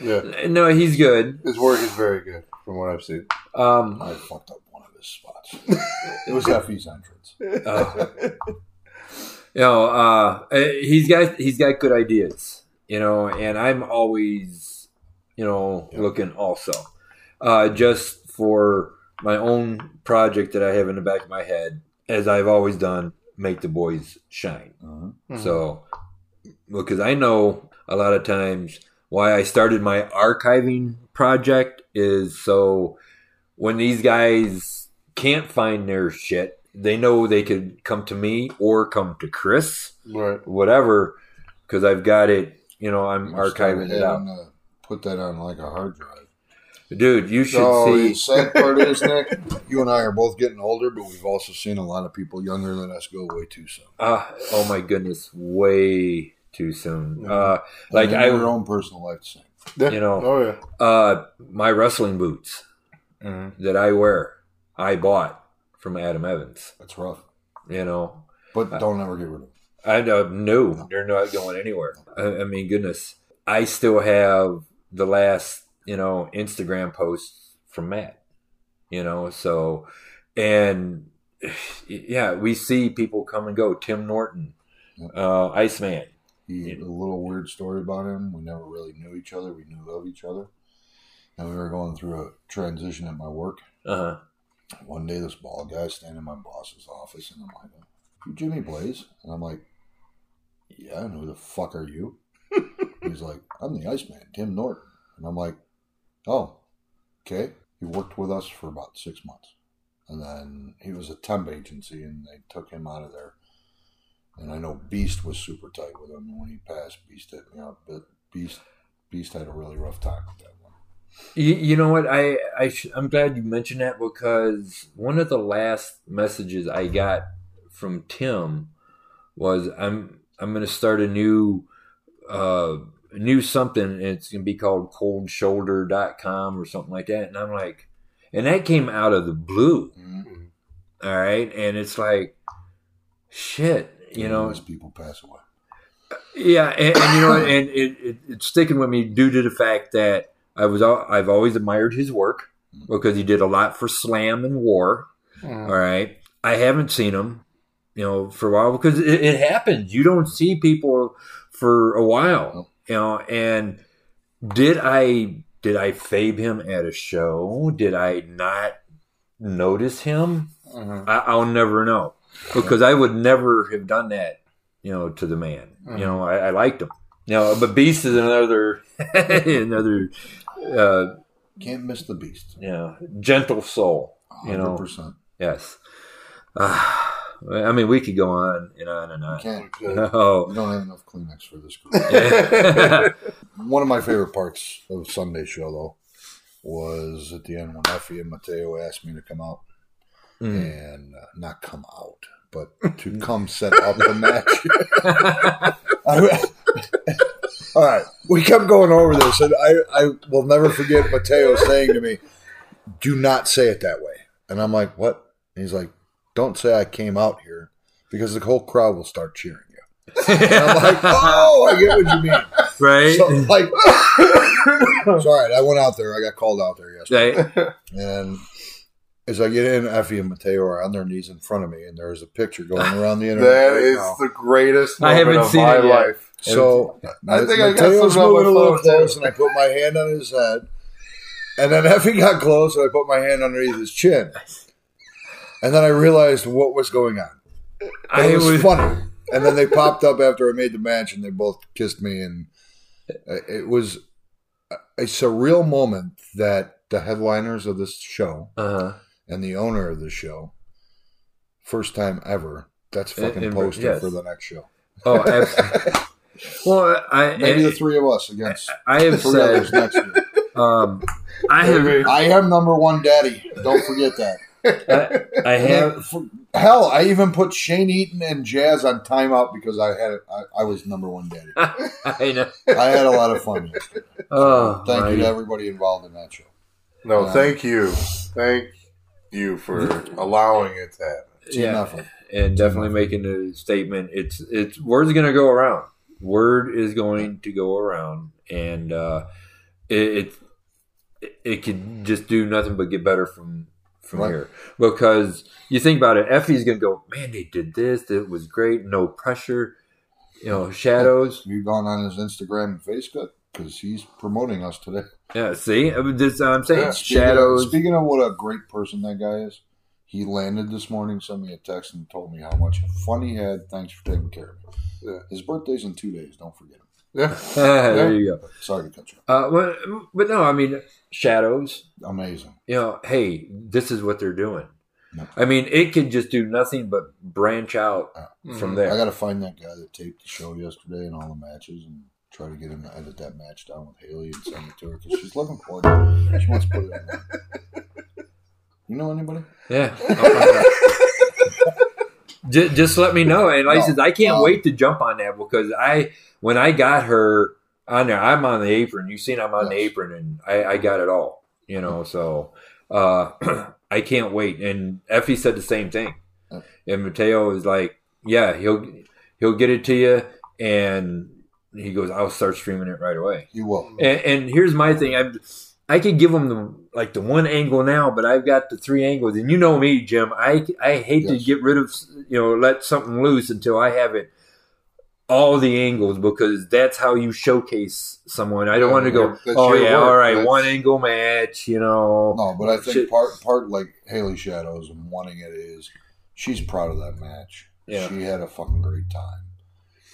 Yeah. No, he's good. His work is very good from what I've seen. Um, I fucked up one of his spots. it was Effy's entrance. uh, you know, uh, he's got he's got good ideas, you know, and I'm always, you know, Yeah. looking also, uh, just for my own project that I have in the back of my head, as I've always done, make the boys shine. Uh-huh. So, because I know a lot of times why I started my archiving project is so when these guys can't find their shit, they know they could come to me or come to Chris, Right. whatever, because I've got it. You know, I'm archiving it out. uh, put that on like a hard drive. Dude, you should So the sad part is, Nick, you and I are both getting older, but we've also seen a lot of people younger than us go way too soon. Uh, oh my goodness, way too soon. Mhm. Uh, like I, your own personal life. Yeah. You know. Oh yeah. uh, my wrestling boots that I wear, I bought from Adam Evans. That's rough, You know, but don't ever get rid of it. I know, no, they're not going anywhere. I, I mean, goodness, I still have the last, you know, Instagram posts from Matt. You know, so and yeah, we see people come and go. Tim Norton, uh, Iceman. He, a little weird story about him. We never really knew each other. We knew of each other, and we were going through a transition at my work. Uh huh. One day, this bald guy standing in my boss's office, and I'm like, "You Jimmy Blaze?" And I'm like, "Yeah." And who the fuck are you? He's like, "I'm the Iceman, Tim Norton." And I'm like, "Oh, okay." He worked with us for about six months, and then he was a temp agency, and they took him out of there. And I know Beast was super tight with him. And when he passed, Beast hit me up, but Beast Beast had a really rough time with that one. You, you know what? I, I sh- I'm glad you mentioned that because one of the last messages I got from Tim was I'm I'm going to start a new uh a new something and it's going to be called coldshoulder.com or something like that and I'm like and that came out of the blue Mm-hmm. all right and it's like shit you know as people pass away. yeah, and, and you know, and it, it, it's sticking with me due to the fact that I was al- I've always admired his work because he did a lot for Slam and War. All right, I haven't seen him, you know, for a while because it, it happens. You don't see people for a while, you know. And did I did I fabe him at a show? Did I not notice him? Mhm. I, I'll never know because I would never have done that, you know, to the man. You know, I, I liked him. You know, but Beast is another, another, uh, Can't miss the Beast. you know, gentle soul. You know, 100%. yes. Uh, I mean, we could go on and on and on. Can't. Oh, We don't have enough Kleenex for this group. One of my favorite parts of Sunday show, though, was at the end when Effy and Mateo asked me to come out Mm. and uh, not come out, but to come set up the match. I- all right, we kept going over this, and I, I will never forget Mateo saying to me, "Do not say it that way." And I'm like, "What?" And he's like, "Don't say I came out here because the whole crowd will start cheering you." And I'm like, "Oh, I get what you mean." right? So, like, it's all right. I went out there. I got called out there yesterday. Right. And as I get in, Effy and Mateo are on their knees in front of me, and there's a picture going around the internet. That right is now. the greatest I moment haven't of seen my it yet. life. So I think I got Mateo's moving a little phone, too. close, and I put my hand on his head. And then Effy got close, and I put my hand underneath his chin. And then I realized what was going on. I it was, was, funny. and then they popped up after I made the match, and they both kissed me, and it was a surreal moment that the headliners of this show Uh-huh. And the owner of the show, first time ever, that's And- fucking and- posted yes. for the next show. Oh, absolutely. well, I Maybe the three of us against I have three others said next year. um, I have I am number one daddy. Don't forget that. I, I have For- Hell, I even put Shane Eaton and Jazz on timeout because I had I, I was number one daddy. I know. I had a lot of fun. yesterday. Oh, Thank you my- to everybody involved in that show. No, Yeah. thank you, thank you for allowing it to happen. Team Yeah. effort. and definitely making a statement. It's it's word's going to go around. Word is going to go around, and uh, it, it it could just do nothing but get better from from Right. here. Because you think about it, Effy's going to go, man, they did this. It was great. No pressure. You know, shadows. You've gone on his Instagram and Facebook because he's promoting us today. Yeah, see, I mean, this I'm saying Yeah, Speaking of- shadows. Speaking of what a great person that guy is, he landed this morning, sent me a text, and told me how much fun he had. Thanks for taking care of me. Yeah. His birthday's in two days. Don't forget him. Yeah, there you go. Sorry to cut you. Uh, but, but no, I mean shadows. Amazing. you know, hey, this is what they're doing. No. I mean, it could just do nothing but branch out from there. I got to find that guy that taped the show yesterday and all the matches and try to get him to edit that match down with Haley and send it to her because she's looking for it. She wants to put it on. You know anybody? yeah. I'll find out. just, just let me know. And like I No, said, I can't um, wait to jump on that because I, when I got her on there, I'm on the apron. You've seen I'm on the apron and I, I got it all, you know, so, uh, I can't wait. And Effy said the same thing. And Mateo is like, yeah, he'll, he'll get it to you. And he goes, I'll start streaming it right away. You will. And, and here's my thing: I I could give them the like the one angle now, but I've got the three angles, and you know me, Jim. I I hate to get rid of you know let something loose until I have it all the angles because that's how you showcase someone. I don't Yeah, want to go, oh yeah, work. all right, That's- one angle match, you know. No, but I think Shit. part part like Haley Shadows and wanting it is she's proud of that match. Yeah. She had a fucking great time.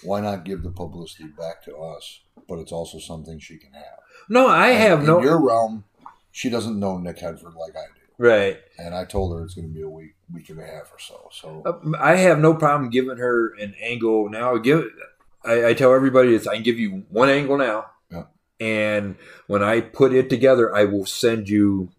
Why not give the publicity back to us? But it's also something she can have. No, I And have in no your realm. She doesn't know Nick Hedford like I do, right. and I told her it's going to be a week week and a half or so. So Uh, I have no problem giving her an angle now. Give I, I tell everybody this: I can give you one angle now, Yeah. and when I put it together, I will send you,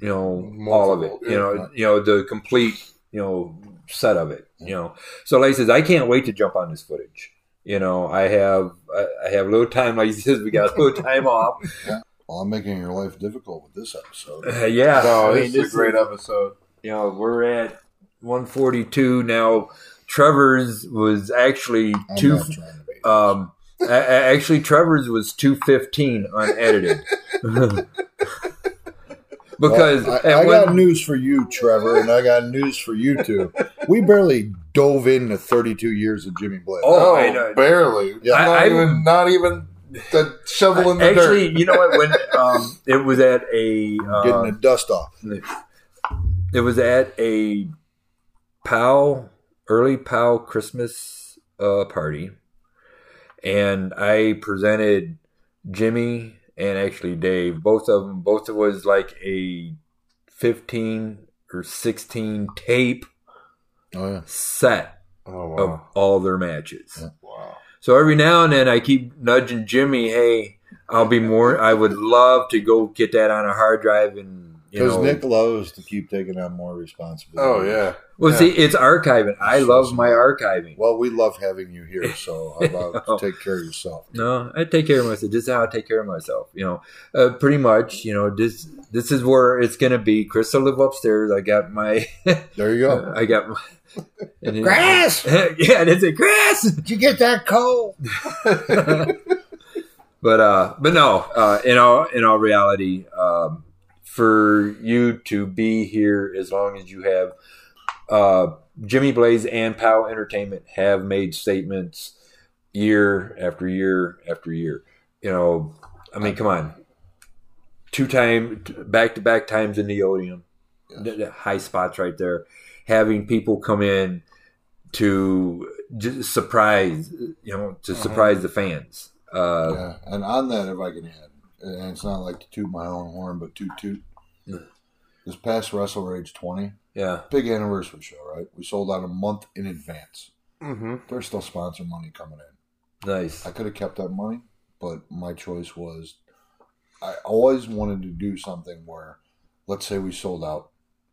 you know, all of it. Multiple, You know, yeah. you know the complete, you know, set of it. You know, so like I says, I can't wait to jump on this footage. You know, I have I, have a little time. Like this. says, we got a little time off. well, I'm making your life difficult with this episode. Uh, yeah, no, I mean, this is a great episode. you know, we're at 142 now. Trevor's was actually I'm two. not trying to be. Um, actually, Trevor's was 215 unedited. because Well, I, I one- got news for you, Trevor, and I got news for you too. We barely dove into 32 years of Jimmy Blaze. Oh, Oh, I know. barely. Yeah. not I- I- even, not even the shovel in the actually, dirt. you know what? When um, it was at a Getting uh, the dust off. it was at a POW early POW Christmas uh, party, and I presented Jimmy and actually Dave. Both of them. Both it was like a fifteen or sixteen tape Oh yeah. set Oh of all their matches. Yeah. Wow. So every now and then I keep nudging Jimmy, hey, I'll be more. I would love to go get that on a hard drive and you Because know. Nick loves to keep taking on more responsibility. Oh yeah. well, yeah. see, it's archiving. I love my archiving. Well, we love having you here, so how about take care of yourself? No, I take care of myself. This is how I take care of myself. You know, uh, pretty much. You know, this this is where it's gonna be. Chris will live upstairs. I got my, There you go. I got my. And then- Grass! yeah, and it's a grass. Did you get that coal? but uh but no uh in all in all reality um for you to be here as long as you have uh jimmy blaze and pow entertainment have made statements year after year after year. You know i mean come on. Two time back to back times in the Odeum Yes. High spots right there. Having people come in to just surprise, you know, to surprise the fans. Uh, yeah, and on that, if I can add, and it's not like to toot my own horn, but toot toot. Yeah. This past Wrestle Rage 20, yeah, big anniversary show, right? We sold out a month in advance. Mm-hmm. There's still sponsor money coming in. nice. I could have kept that money, but my choice was I always wanted to do something where, let's say we sold out,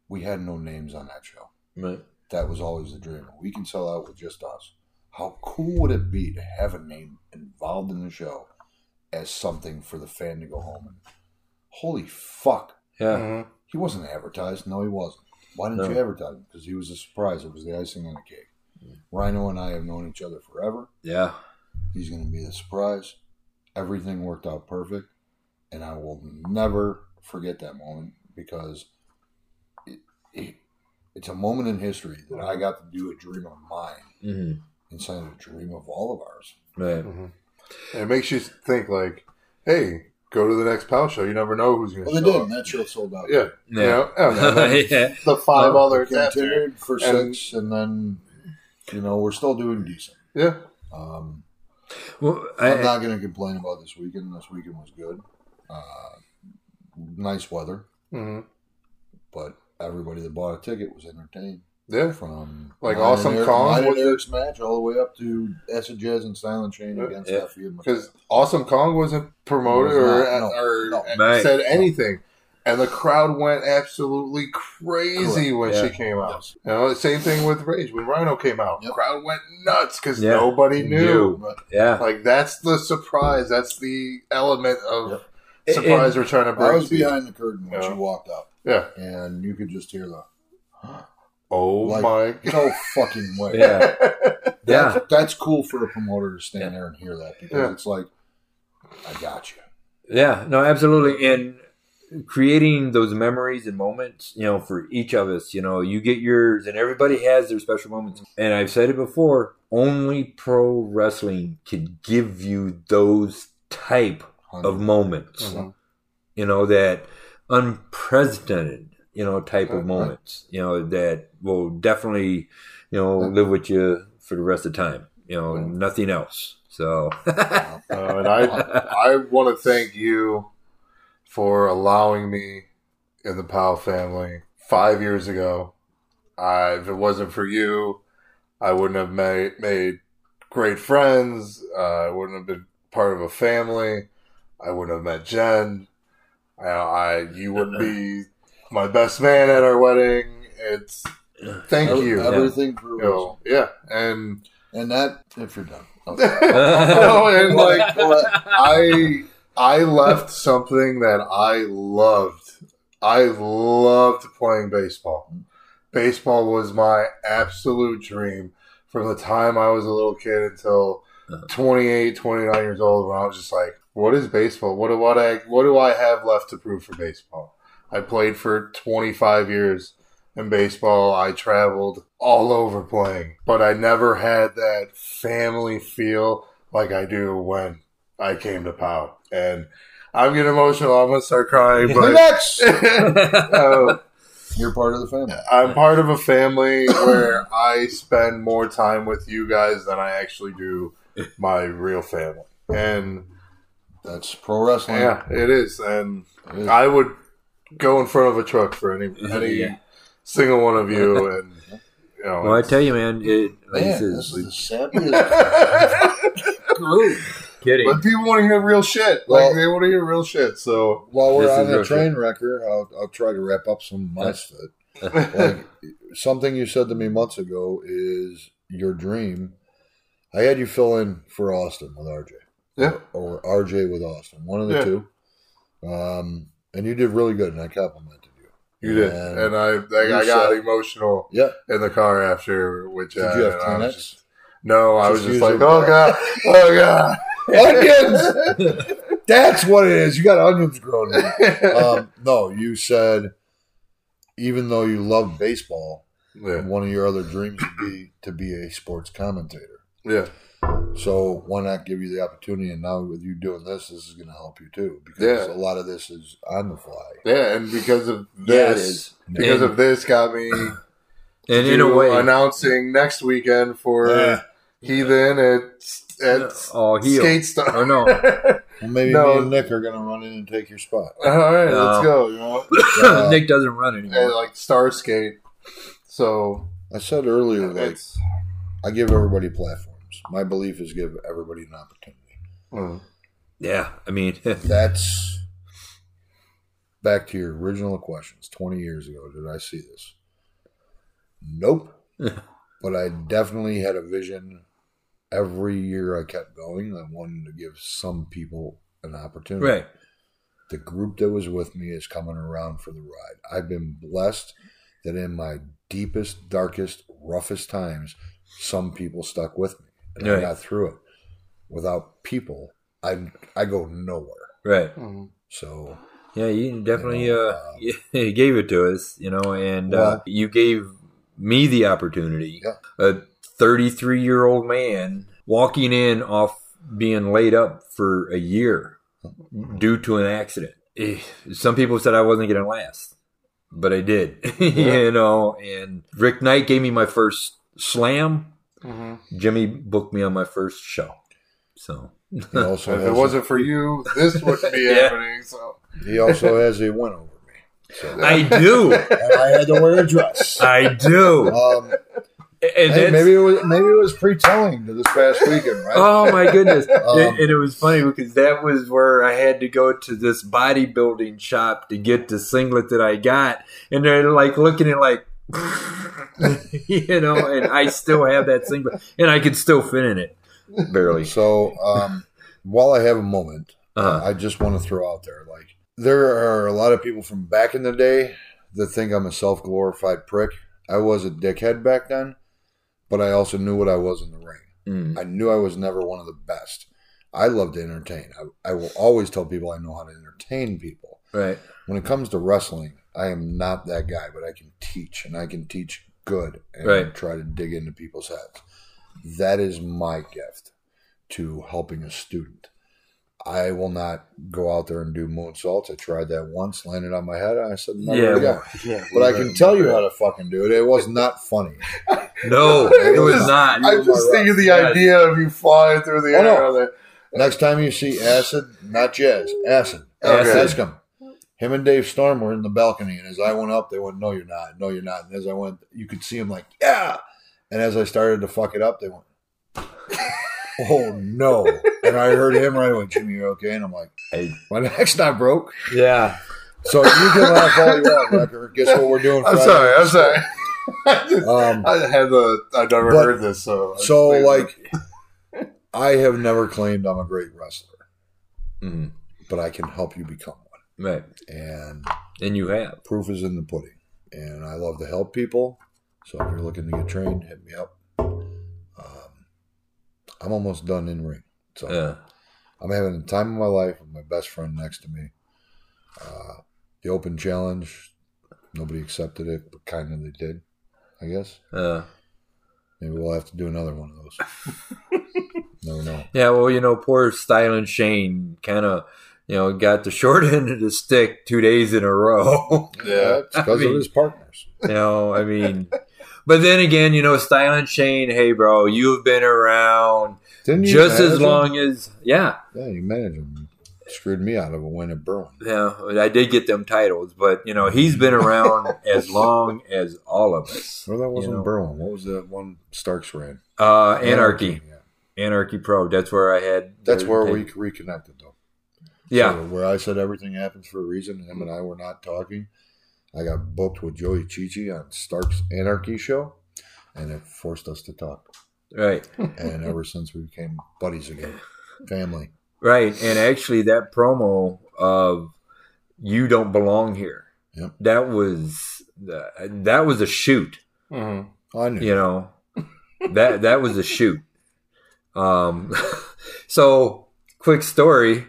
we had no names on that show. Right. That was always the dream. We can sell out with just us. How cool would it be to have a name involved in the show as something for the fan to go home and holy fuck. Yeah, Mm-hmm. He wasn't advertised. No, he wasn't. Why didn't No. you advertise him? Because he was a surprise. It was the icing on the cake. Rhino and I have known each other forever. yeah, He's going to be the surprise. Everything worked out perfect, and I will never forget that moment because it, it, it's a moment in history that I got to do a dream of mine hmm inside of a dream of all of ours. right. And it makes you think like, hey, go to the next PAL show. You never know who's going to Well, they did. up. That show sold out. Yeah. Yeah. You know? and yeah. the five Oh, others after. Continued for And- six, and then you know we're still doing decent. Yeah. Um, Well, I, I'm not going to complain about this weekend. This weekend was good. Uh, nice weather, hmm but everybody that bought a ticket was entertained. Yeah. From Like mine Awesome and Eric, Kong mine and Eric's match, all the way up to Acid Jazz and Silent Chain Yeah. against Yeah. Effy and Because Awesome Kong wasn't promoted Was or, not, no, or no. Right. said anything. And the crowd went absolutely crazy Correct. when Yeah. she came out. You know, same thing with Rage. When Rhino came out, Yep. crowd went nuts because Yeah. nobody knew. Knew. But yeah. Like that's the surprise. That's the element of Yep. surprise we're trying to bring. I was behind the curtain when Yeah. she walked up, Yeah. and you could just hear the Oh Like- my. no fucking way. Yeah. Yeah. That- that's cool for a promoter to stand there and hear that because Yeah. it's like, I got you. Yeah, no, absolutely. And creating those memories and moments, you know, for each of us, you know, you get yours and everybody has their special moments. And I've said it before, only pro wrestling can give you those type of moments. Mhm. You know, that unprecedented, you know, type of Right. moments, you know, that will definitely, you know, live with you for the rest of the time. You know, Mhm. nothing else. So Uh, and I, I want to thank you for allowing me in the Powell family five years ago. I, if it wasn't for you, I wouldn't have made, made great friends. Uh, I wouldn't have been part of a family. I wouldn't have met Jen. I, I you wouldn't be my best man at our wedding. It's thank Every- you. Everything for You wrestling. know, yeah, and And that, if you're done. Okay. Oh. no, and like I I left something that I loved. I loved playing baseball. Baseball was my absolute dream from the time I was a little kid until 28, 29 years old when I was just like, what is baseball? What do what I what do I have left to prove for baseball? I played for 25 years in baseball. I traveled all over playing, but I never had that family feel like I do when I came to POW. And I'm getting emotional. I'm gonna start crying, but Next, uh, you're part of the family. I'm part of a family where I spend more time with you guys than I actually do my real family. And That's pro wrestling. yeah, it is. And It is. I would go in front of a truck for any any Yeah. Single one of you. And you know, well, I tell you, man, it like Man, this this is is the sappiest group. kidding. but people want to hear real shit. Well- like they want to hear real shit. So While we're on is the real train wrecker, I'll, I'll try to wrap up some of my shit. Like something you said to me months ago is your dream. I had you fill in for Austin with RJ. Yeah. Or, RJ with Austin. One of the Yeah. two. Um, and you did really good, and I complimented you. did, And and I I, I got emotional Yeah. in the car after. Which Did uh, you have I Kleenex? just- no, I was Just just like, oh god, oh god. Onions! That's what it is. You got onions growing um, no, you said even though you love baseball, yeah, one of your other dreams would be to be a sports commentator. yeah. So why not give you the opportunity? And now with you doing this, this is going to help you too, because Yeah. a lot of this is on the fly. Yeah, and because of Yeah, this, is. because And- of this, got me And in a way, announcing next weekend for Yeah. Heathen at at oh, heel. Skate Star. Or no. Well, maybe No. me and Nick are going to run in and take your spot. All right, No. let's go. You know, Uh, Nick doesn't run and anymore. like Star Skate. So I said earlier, like, I give everybody platforms. My belief is give everybody an opportunity. mm, Yeah, I mean, That's back to your original questions 20 years ago. Did I see this? Nope. but I definitely had a vision every year I kept going. I wanted to give some people an opportunity. right. The group that was with me is coming around for the ride. I've been blessed that in my deepest, darkest, roughest times, some people stuck with me and I Right. got through it. Without people, I I go nowhere. Right. mm. So Yeah, you definitely You know, uh, uh, you gave it to us, you know, and uh, you gave me the opportunity. Yeah. A 33 year old man walking in off being laid up for a year due to an accident. Eh, Some people said I wasn't going to last, but I did, you know. And Rick Knight gave me my first slam. Mhm. Jimmy booked me on my first show. So also if has it wasn't for you, this wouldn't be Yeah. happening. So he also has a win over me. So I do. and I had to wear a dress. I do. Um, And hey, maybe it was maybe it was pre-telling to this past weekend, right? Oh my goodness! Um, and, and it was funny because that was where I had to go to this bodybuilding shop to get the singlet that I got, and they're like looking at like, you know, and I still have that singlet, and I can still fit in it, barely. So um, while I have a moment, Uh-huh. I just want to throw out there, like there are a lot of people from back in the day that think I'm a self-glorified prick. I was a dickhead back then, but I also knew what I was in the ring. Mm. I knew I was never one of the best. I love to entertain. I, I will always tell people I know how to entertain people. Right? When it comes to wrestling, I am not that guy, but I can teach, and I can teach good and Right. try to dig into people's heads. That is my gift to helping a student. I will not go out there and do moonsaults. I tried that once, landed on my head, and I said, never Yeah, again. well, yeah. But I can tell you how to fucking do it. It was not funny. No, it was Just- not. I just think of the Yes. idea of you flying through the Oh, air. on. Next time you see Acid, not Jazz, Acid. Acid. Ask him. Him and Dave Storm were in the balcony, and as I went up, they went, "No, you're not. No, you're not." And as I went, you could see him like, "Yeah." And as I started to fuck it up, they went, "Oh no!" And I heard him right away, "Jimmy, you're okay?" And I'm like, Hey, "My neck's not broke." yeah. So you can laugh all you want, Wrecker. Guess what we're doing? I'm sorry. I'm sorry. I, just- Um, I had the. I never But- heard this, so. I so like, I have never claimed I'm a great wrestler, Mm. but I can help you become one, Right, and and you have. proof is in the pudding. And I love to help people. So if you're looking to get trained, hit me up. Um, I'm almost done in ring. So Yeah. I'm having the time of my life with my best friend next to me. Uh, the open challenge, nobody accepted it, but kind of they did, I guess. Uh, Maybe we'll have to do another one of those. Never know. Yeah, well, you know, poor Styling Shane kind of, you know, got the short end of the stick two days in a row. Yeah. It's because mean- of his partners. you know, I mean, but then again, you know, Styling Shane, hey, bro, you've been around just as him? long as, yeah, Yeah, you managed him. Screwed me out of a win at Berwyn. yeah, I did get them titles, but you know, he's been around as long as all of us. Well, that wasn't You know. Berwyn. What was that one Starks ran? Uh, Anarchy, Yeah. Anarchy Pro. That's where I had. That's where we reconnected. Yeah, So where I said everything happens for a reason, him and I were not talking. I got booked with Joey Chichi on Stark's Anarchy show, and it forced us to talk. right. And ever since we became buddies again, family. Right, and actually, that promo of "You Don't Belong Here" Yep. that was that was a shoot. Mhm. I knew. You know, that that was a shoot. Um, so quick story.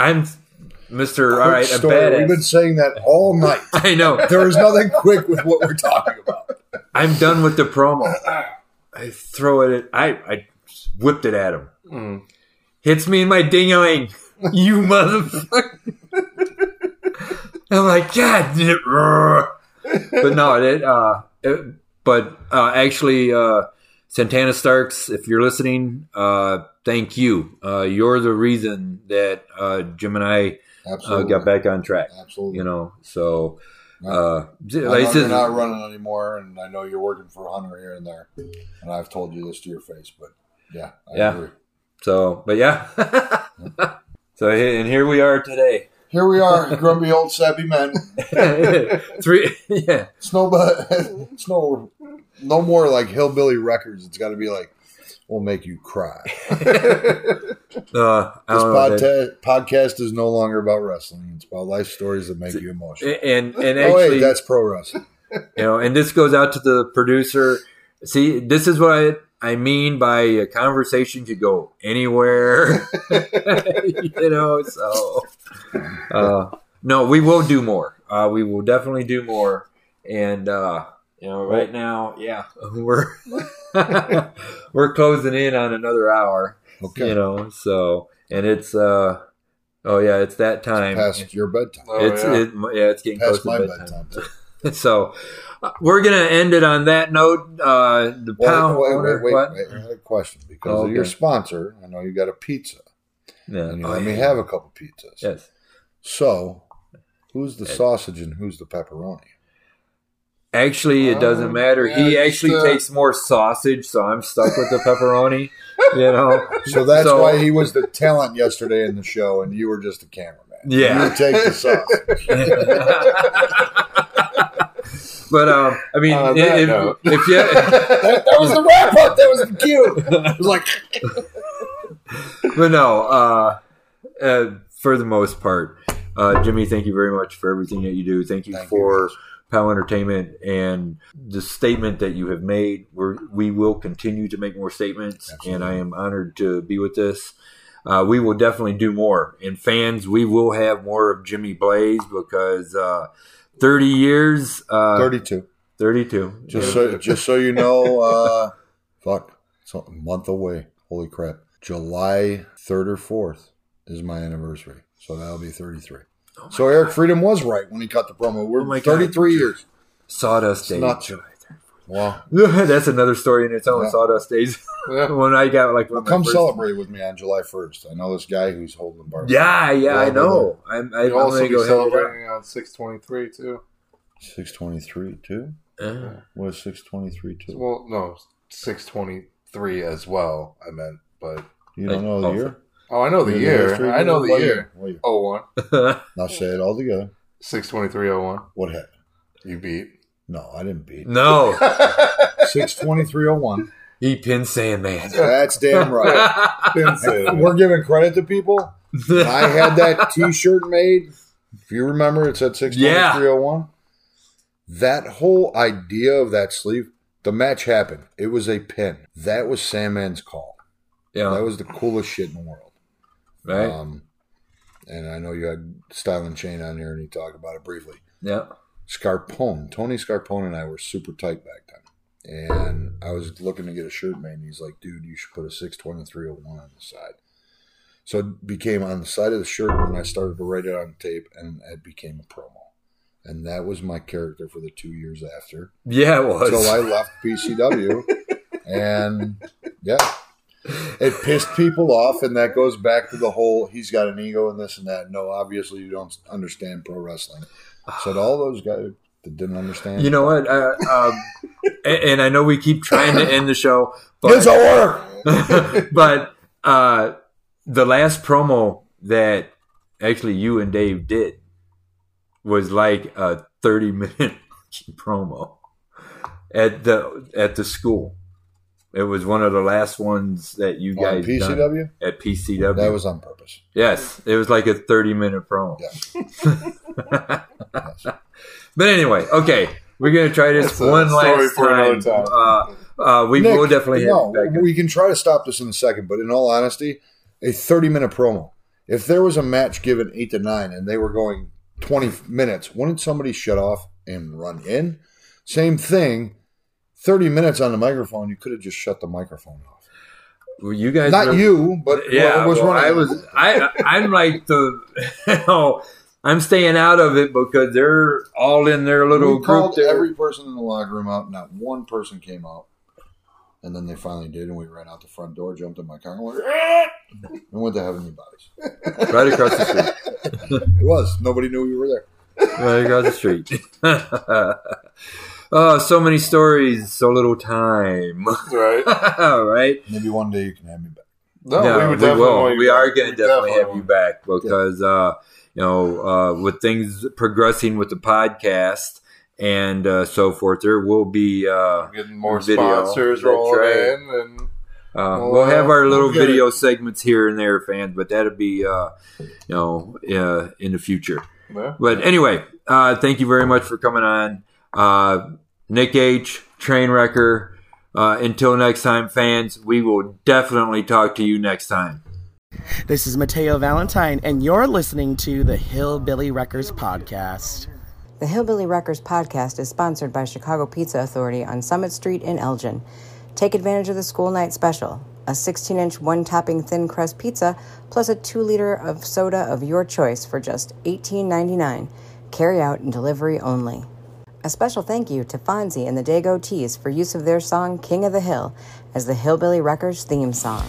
I'm Mister. All Quick right, a story. We've been saying that all night. I know. There is nothing quick with what we're talking about. I'm done with the promo. I throw it. At, I I whipped it at him. Mhm. hits me in my ding-a-ling. You motherfucker. I'm like, God. But no, it, uh, it, but uh, actually, uh, Santana Starks, if you're listening, uh, thank you. Uh, you're the reason that uh, Jim and I uh, got back on track. Absolutely. You know, so uh, I like you're not running anymore, and I know you're working for Hunter here and there. And I've told you this to your face, but yeah, I Yeah. agree. so, but yeah. so and here we are today. Here we are, grumpy old sappy men. Three, yeah. No, but it's no, more like hillbilly wreckers. It's got to be like, we'll make you cry. Uh, This don't know, that- podca- podcast is no longer about wrestling. It's about life stories that make you emotional. and and oh actually, wait, that's pro wrestling. you know, and this goes out to the producer. See, this is what I, I mean by a conversation could go anywhere. you know, so uh, no, we will do more. Uh, we will definitely do more. And uh, you know, right now, yeah, we're we're closing in on another hour. Okay, You know, so and it's uh, oh yeah, it's that time. past your bedtime. Oh, it's yeah. it, yeah, it's getting close Past to my bedtime. bedtime. so uh, we're gonna end it on that note. Uh, the Wait, pound wait, wait, wait, what? wait. I had a question because Oh, of your sponsor. I know you got a pizza, Yeah. and you Oh, let me have a couple pizzas. Yes. So, who's the sausage and who's the pepperoni? Actually, it doesn't Um, matter. he actually uh, takes more sausage, so I'm stuck with the pepperoni. you know. So that's So- why he was the talent yesterday in the show, and you were just a cameraman. Yeah. you take the sausage. but um, I mean, On if, that if, if you that, that was the wrap up. That was the cue. It was like but no, uh, uh, for the most part, uh, Jimmy, thank you very much for everything that you do. Thank you Thank for guys. POWW Entertainment and the statement that you have made. We're, we will continue to make more statements, and I am honored to be with this. Uh, we will definitely do more. And fans, we will have more of Jimmy Blaze because uh, 30 years, uh, thirty-two. 32. Just so, just so you know, uh, fuck, it's a month away. Holy crap! July third or fourth is my anniversary, so that'll be thirty-three. so Eric Freedom was right when he cut the promo. We're Oh my God. thirty-three years. Sawdust Days. Not nuts. Well, That's another story in its own. Yeah. Sawdust Days. Yeah. when I got like well one of my come first- celebrate with me on July first. I know this guy who's holding the bar. Yeah, yeah, I Yeah, know. I'm, I'm You'll also gonna go ahead celebrating on 623 too. six twenty-three too. Uh, What is six twenty-three too? Well, no, 623 as well. I meant, but You don't know the Also- year? Oh, I know the year. I know the What year. What year? Oh one. Now say it all together. 62301. What happened? You beat. No, I didn't beat. no, Six twenty-three oh one. he pinned Sandman. That's damn right. Didn't. We're giving credit to people. When I had that T-shirt made. If you remember, it said six Yeah. twenty-three oh one. That whole idea of that sleeve, the match happened. It was a pin. That was Sandman's call. Yeah, that was the coolest shit in the world. Right. Um, and I know you had Style and Chain on here, and you talked about it briefly. yeah, Scarpone, Tony Scarpone, and I were super tight back then. And I was looking to get a shirt made, and he's like, "Dude, you should put a six twenty three oh one on the side." So it became on the side of the shirt, and I started to write it on tape, and it became a promo. And that was my character for the two years after yeah. It was. until I left PCW. and yeah, it pissed people off, and that goes back to the whole he's got an ego and this and that. No, obviously you don't understand pro wrestling. So to all those guys that didn't understand, you know what? Uh, um, and, I know we keep trying to end the show, but will work. but uh, the last promo that actually you and Dave did was like a thirty minute promo at the at the school. It was one of the last ones that you On guys done PCW, at PCW. that was on purpose. yes, it was like a thirty minute promo. Yeah. Yes. But anyway, okay, we're gonna try this That's one last time. time. Uh, uh, we Nick, will definitely have no, we can try to stop this in a second, but in all honesty, a 30 minute promo. If there was a match given 8 to 9 and they were going 20 minutes, wouldn't somebody shut off and run in? Same thing. 30 minutes on the microphone, you could have just shut the microphone off. Well, you guys, Not really- you, but yeah, was well. I was. I I'm like the. You know, I'm staying out of it because they're all in their little we group. there. every person in the locker room out. Not one person came out. And then they finally did, and we ran out the front door, jumped in my car, and went, and went to Heavenly Bodies. right across the street. It was. Nobody knew we were there. right across the street. Oh, so many stories, so little time. Right? right? Maybe one day you can have me back. No, Yeah, we would definitely will. We back. are going to definitely have you back because, uh, you know, uh, with things progressing with the podcast and uh, so forth, there will be. Uh, Getting more Video. sponsors rolling right. in, and Uh, Well, we'll have our little we'll get video segments here and there, fans, but that'll be, uh, you know, uh, in the future. yeah. But anyway, uh, thank you very much for coming on. Nick H, Trainwrecker. Uh, until next time, fans, we will definitely talk to you next time. This is Mateo Valentine, and you're listening to the Hillbilly Wreckers podcast. The Hillbilly Wreckers podcast is sponsored by Chicago Pizza Authority on Summit Street in Elgin. Take advantage of the school night special a 16 inch one topping thin crust pizza plus a 2 liter of soda of your choice for just $18.99. Carry out and delivery only. A special thank you to Fonzie and the Dago Tees for use of their song King of the Hill as the Hillbilly Wreckers theme song.